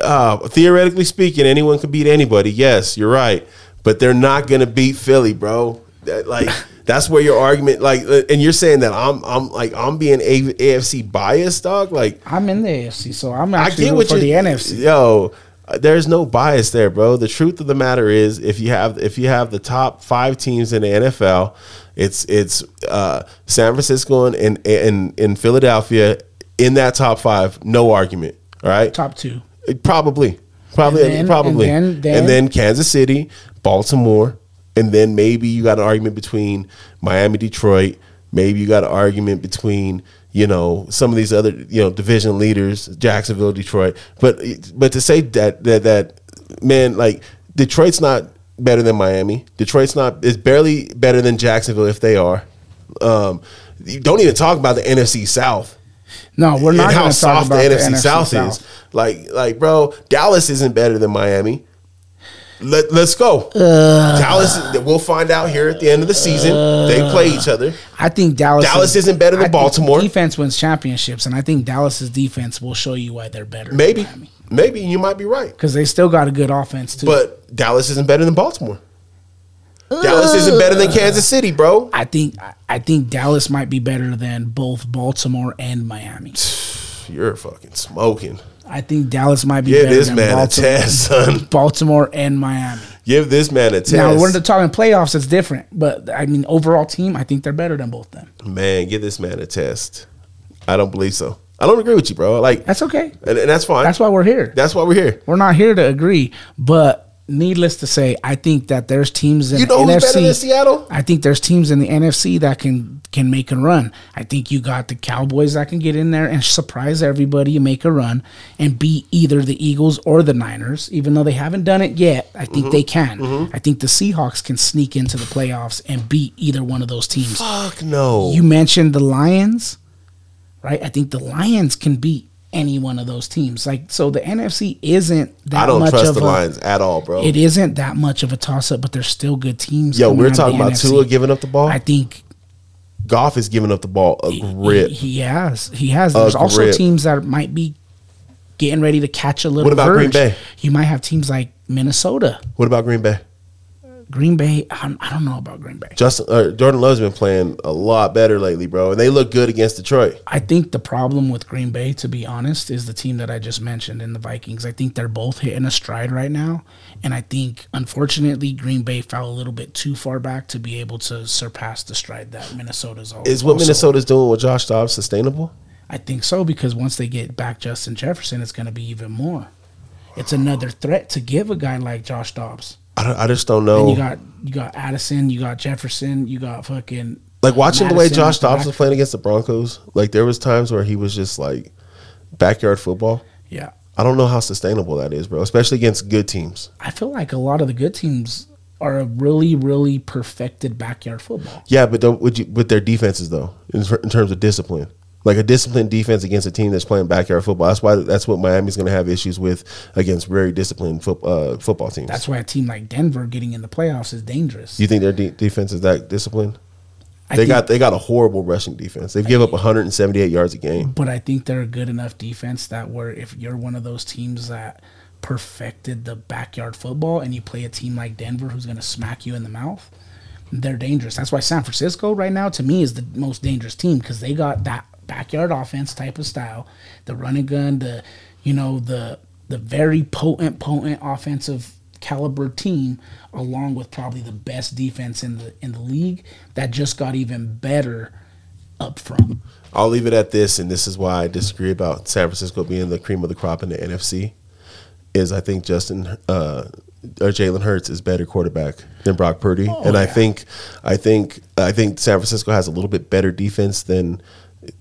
uh, theoretically speaking, anyone can beat anybody. Yes, you're right, but they're not gonna beat Philly, bro. That, like that's where your argument, like, uh, and you're saying that I'm, I'm like, I'm being A- AFC biased, dog. Like, I'm in the AFC, so I'm I actually get what for the NFC. Yo, there's no bias there, bro. The truth of the matter is, if you have, if you have the top five teams in the NFL, it's it's uh, San Francisco and and in, in Philadelphia in that top five, no argument. All right, Top two. Probably, probably, And then- probably, and and then- then, then- Kansas City, Baltimore, and then maybe you got an argument between Miami, Detroit, Maybe you got an argument between you know some of these other you know division leaders, Jacksonville, Detroit. But but to say that that that man like Detroit's not better than Miami. Detroit's not is barely better than Jacksonville if they are. Um, you don't even talk about the NFC South. No, we're not and how soft the about NFC, South, is. Like, like, bro, Dallas isn't better than Miami. Let, let's go. Dallas. We'll find out here at the end of the season. they play each other. I think Dallas. Dallas isn't better than I Baltimore. Defense wins championships, and I think Dallas's defense will show you why they're better. Maybe, maybe you might be right. because they still got a good offense too. But Dallas isn't better than Baltimore. Dallas isn't better than Kansas City, bro. I think I think Dallas might be better than both Baltimore and Miami. You're fucking smoking. I think Dallas might be Give better this than man a Baltimore, test, son. Baltimore and Miami. Give this man a test. Now they're talking playoffs, it's different. But I mean, overall team, I think they're better than both them. Man, give this man a test. I don't believe so. I don't agree with you, bro. Like, That's okay. and, and that's fine. That's why we're here. That's why we're here. We're not here to agree, but needless to say, I think that there's teams in You know the who's NFC. better than Seattle? I think there's teams in the NFC that can can make a run. I think you got the Cowboys that can get in there and surprise everybody and make a run and beat either the Eagles or the Niners, even though they haven't done it yet. I think Mm-hmm. they can. I think the Seahawks can sneak into the playoffs and beat either one of those teams. Fuck no. You mentioned the Lions, right? I think the Lions can beat any one of those teams. Like so, the NFC isn't that I don't much trust of the a, Lions at all, bro. It isn't that much of a toss up, but they're still good teams. Yo, coming we're talking about NFC. Tua giving up the ball. I think Goff is giving up the ball a he, grip. he has. He has. There's also teams that might be getting ready to catch a little. What about Green verge. Bay? You might have teams like Minnesota, What about Green Bay? Green Bay. I don't, I don't know about Green Bay. Justin uh, Jordan Love's been playing a lot better lately, bro, and they look good against Detroit. I think the problem with Green Bay, to be honest, is the team that I just mentioned in the Vikings. I think they're both hitting a stride right now. And I think, unfortunately, Green Bay fell a little bit too far back to be able to surpass the stride that Minnesota's al- Is what also- Minnesota's doing with Josh Dobbs sustainable? I think so because once they get back Justin Jefferson, it's going to be even more. It's another threat to give a guy like Josh Dobbs. I, I just don't And know. you got you got Addison, you got Jefferson, you got fucking like watching the way Josh Dobbs was playing against the Broncos. Like there was times where he was just like backyard football. yeah. I don't know how sustainable that is, bro. Especially against good teams. I feel like a lot of the good teams are a really, really perfected backyard football. Yeah, but don't, would you, with their defenses though, in, in terms of discipline, like a disciplined defense against a team that's playing backyard football. That's why that's what Miami's going to have issues with against very disciplined foot, uh, football teams. That's why a team like Denver getting in the playoffs is dangerous. you think their de- defense is that disciplined? I they got they got a horrible rushing defense. They've given up 178 yards a game. But I think they're a good enough defense that where if you're one of those teams that perfected the backyard football and you play a team like Denver who's going to smack you in the mouth, they're dangerous. That's why San Francisco right now to me is the most dangerous team because they got that backyard offense type of style, the running gun, the you know the the very potent potent offensive caliber team along with probably the best defense in the in the league that just got even better up front. I'll leave it at this, and this is why I disagree about San Francisco being the cream of the crop in the NFC. Is I think Justin uh, or Jalen Hurts is better quarterback than Brock Purdy, and I think I think I think San Francisco has a little bit better defense than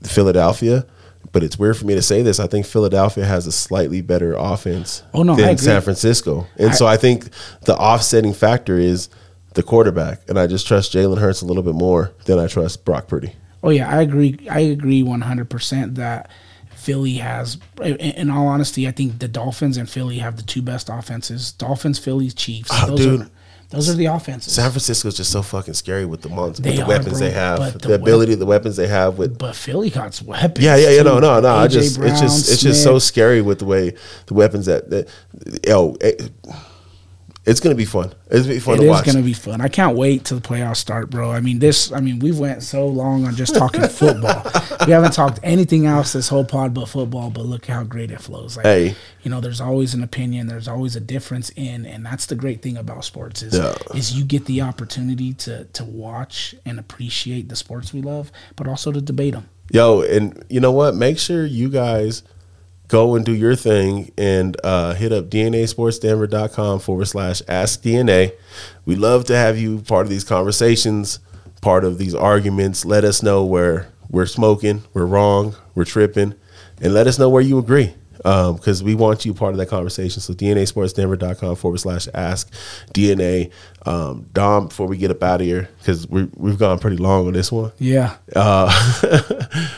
Philadelphia. But it's weird for me to say this. I think Philadelphia has a slightly better offense Oh, no, than. San Francisco, and I- so I think the offsetting factor is the quarterback, and I just trust Jalen Hurts a little bit more than I trust Brock Purdy. Oh yeah, I agree. I agree one hundred percent that Philly has. In, in all honesty, I think the Dolphins and Philly have the two best offenses. Dolphins, Philly, Chiefs. Oh, those dude. are those are the offenses. San Francisco is just so fucking scary with the mon- with the weapons bro, they have, the, the ability, the weapons they have with. but Philly got weapons. Yeah, yeah, yeah. No, no, no. I AJ just, it's just, Brown, it's just so scary with the way the weapons that, that it, it's gonna be fun. It's gonna be fun It is to be fun. I can't wait till the playoffs start, bro. I mean, this. I mean, we've went so long on just talking football. We haven't talked anything else this whole pod but football. But look how great it flows. Like, Hey. you know, there's always an opinion. There's always a difference in, and that's the great thing about sports is Yeah. is you get the opportunity to to watch and appreciate the sports we love, but also to debate them. Yo, and you know what? Make sure you guys go and do your thing and uh, hit up DNAsportsdenver.com forward slash ask DNA. We love to have you part of these conversations. part of these arguments. Let us know where we're smoking, we're wrong, we're tripping, and let us know where you agree because um, we want you part of that conversation. So DNASportsDenver.com forward slash ask DNA. Um, Dom, before we get up out of here, because we we've gone pretty long on this one. Yeah. Uh,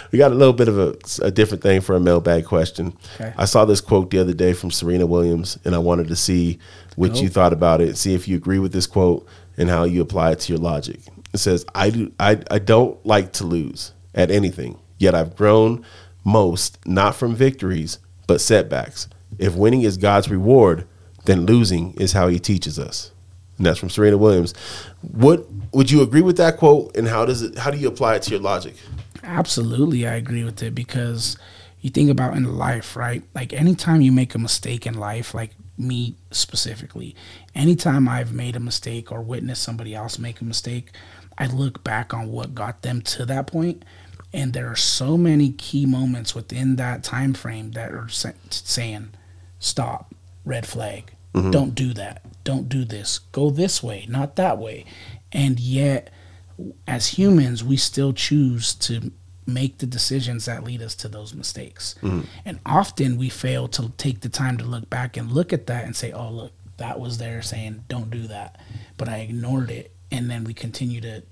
we got a little bit of a, a different thing for a mailbag question. Okay. I saw this quote the other day from Serena Williams, and I wanted to see what nope. you thought about it, see if you agree with this quote and how you apply it to your logic. It says, I, do, I, I don't like to lose at anything, yet I've grown most not from victories, but setbacks. If winning is God's reward, then losing is how he teaches us. And that's from Serena Williams. What would you agree with that quote and how does it how do you apply it to your logic? Absolutely, I agree with it because you think about in life, right? Like anytime you make a mistake in life, like me specifically, anytime I've made a mistake or witnessed somebody else make a mistake, I look back on what got them to that point and there are so many key moments within that time frame that are saying stop red flag. Mm-hmm. don't do that. Don't do this. Go this way not that way. And yet as humans we still choose to make the decisions that lead us to those mistakes. Mm-hmm. and often we fail to take the time to look back and look at that and say oh look that was there saying don't do that. But i ignored it. And then we continue to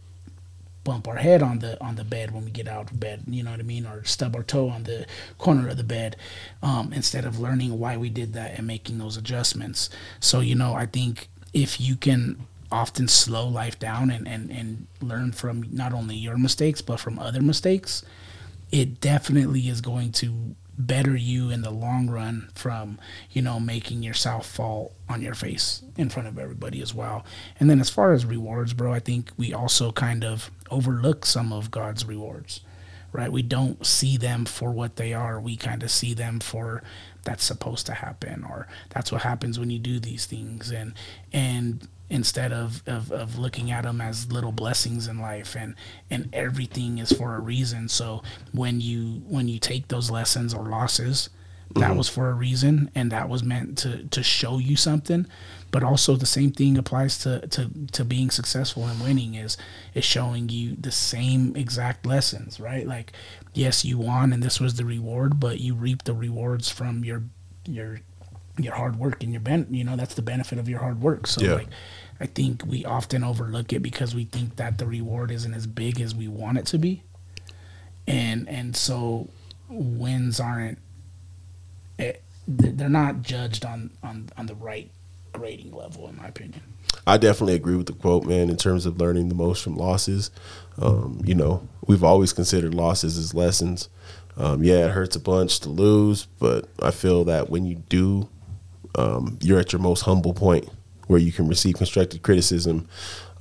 bump our head on the on the bed when we get out of bed you know what i mean? Or stub our toe on the corner of the bed um, instead of learning why we did that and making those adjustments. So you know i think if you can often slow life down and, and, and learn from not only your mistakes but from other mistakes it definitely is going to better you in the long run from you know making yourself fall on your face in front of everybody as well. And then as far as rewards bro i think we also kind of overlook some of god's rewards right? We don't see them for what they are. We kind of see them for that's supposed to happen or that's what happens when you do these things. And and instead of, of, of looking at them as little blessings in life and and everything is for a reason. So when you when you take those lessons or losses that mm-hmm. was for a reason and that was meant to to show you something but also the same thing applies to to, to being successful and winning is is showing you the same exact lessons right like yes you won and this was the reward but you reap the rewards from your your your hard work and your ben you know that's the benefit of your hard work so yeah. like I think we often overlook it because we think that the reward isn't as big as we want it to be. And and so wins aren't eh, they're not judged on, on on the right grading level in my opinion. I definitely agree with the quote, man, in terms of learning the most from losses. Um, you know, we've always considered losses as lessons. Um, yeah, it hurts a bunch to lose, but I feel that when you do, um, you're at your most humble point where you can receive constructive criticism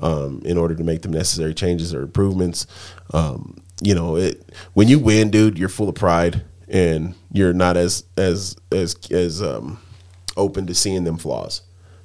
um, in order to make the necessary changes or improvements. Um, you know, it when you win, dude, you're full of pride and you're not as as as as um, open to seeing them flaws.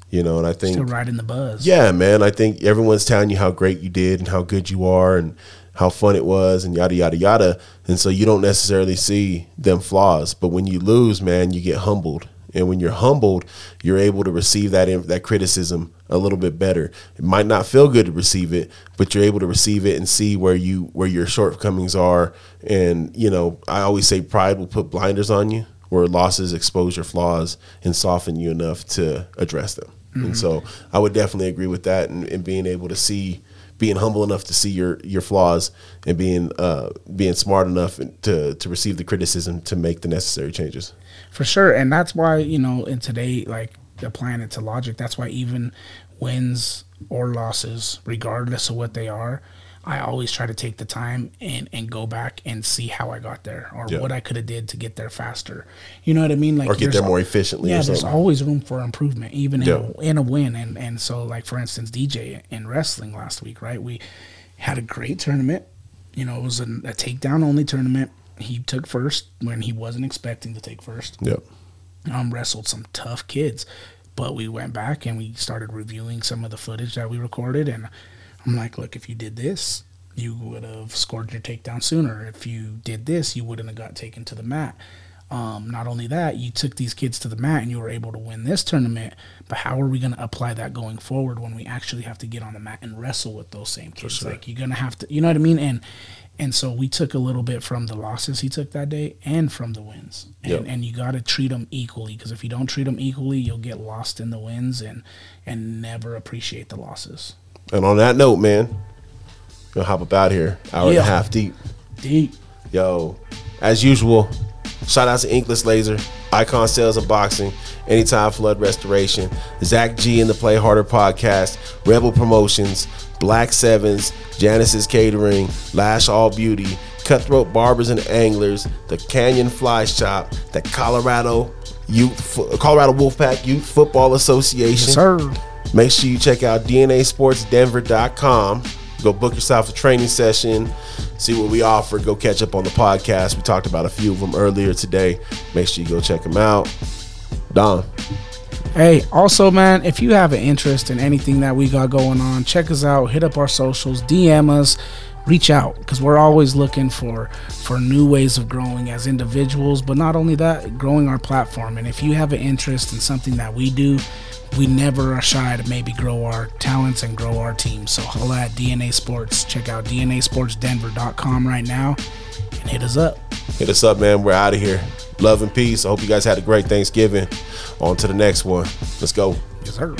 You know, and I think still riding the buzz. Yeah, man. I think everyone's telling you how great you did and how good you are and how fun it was and yada yada yada. And so you don't necessarily see them flaws. But when you lose, man, you get humbled and when you're humbled, you're able to receive that that criticism a little bit better. It might not feel good to receive it, but you're able to receive it and see where you where your shortcomings are. And you know, I always say pride will put blinders on you, where losses expose your flaws and soften you enough to address them. Mm-hmm. And so, I would definitely agree with that, and, and being able to see being humble enough to see your your flaws and being uh, being smart enough to to receive the criticism to make the necessary changes for sure and that's why you know in today like applying it to logic that's why even wins or losses regardless of what they are i always try to take the time and and go back and see how i got there or yeah. what i could have did to get there faster you know what i mean like or get there more efficiently yeah there's always room for improvement even yeah. in, a, in a win and and so like for instance dj in wrestling last week right we had a great tournament you know it was a, a takedown only tournament he took first when he wasn't expecting to take first. Yep. Um, wrestled some tough kids, but we went back and we started reviewing some of the footage that we recorded, and I'm like, look, if you did this, you would have scored your takedown sooner. If you did this, you wouldn't have got taken to the mat. Um, not only that, you took these kids to the mat and you were able to win this tournament. But how are we going to apply that going forward when we actually have to get on the mat and wrestle with those same kids? sure. Like you're going to have to, you know what I mean? And and so we took a little bit from the losses he took that day and from the wins. And, Yep. and you got to treat them equally because if you don't treat them equally, you'll get lost in the wins and and never appreciate the losses. And on that note, man, gonna hop up out here. Hour and a half deep. Deep. Yo, as usual, shout out to Inkless Laser, Icon Sales and Boxing, Anytime Flood Restoration, Zach G and the Play Harder podcast, Rebel Promotions, Black Sevens, Janice's Catering, Lash All Beauty, Cutthroat Barbers and Anglers, the Canyon Fly Shop, the Colorado Youth, Colorado Wolfpack Youth Football Association. Yes, sir. Make sure you check out DNASportsDenver.com. Go book yourself a training session, see what we offer. Go catch up on the podcast. We talked about a few of them earlier today. Make sure you go check them out. Don, Hey, also, man, if you have an interest in anything that we got going on, check us out. Hit up our socials, DM us, reach out because we're always looking for for new ways of growing as individuals. But not only that, growing our platform. And if you have an interest in something that we do, we never are shy to maybe grow our talents and grow our team. So holla at DNA Sports. Check out DNASportsDenver.com right now and hit us up. hit us up, man. We're out of here. Love and peace. I hope you guys had a great Thanksgiving. On to the next one. Let's go. Yes, sir.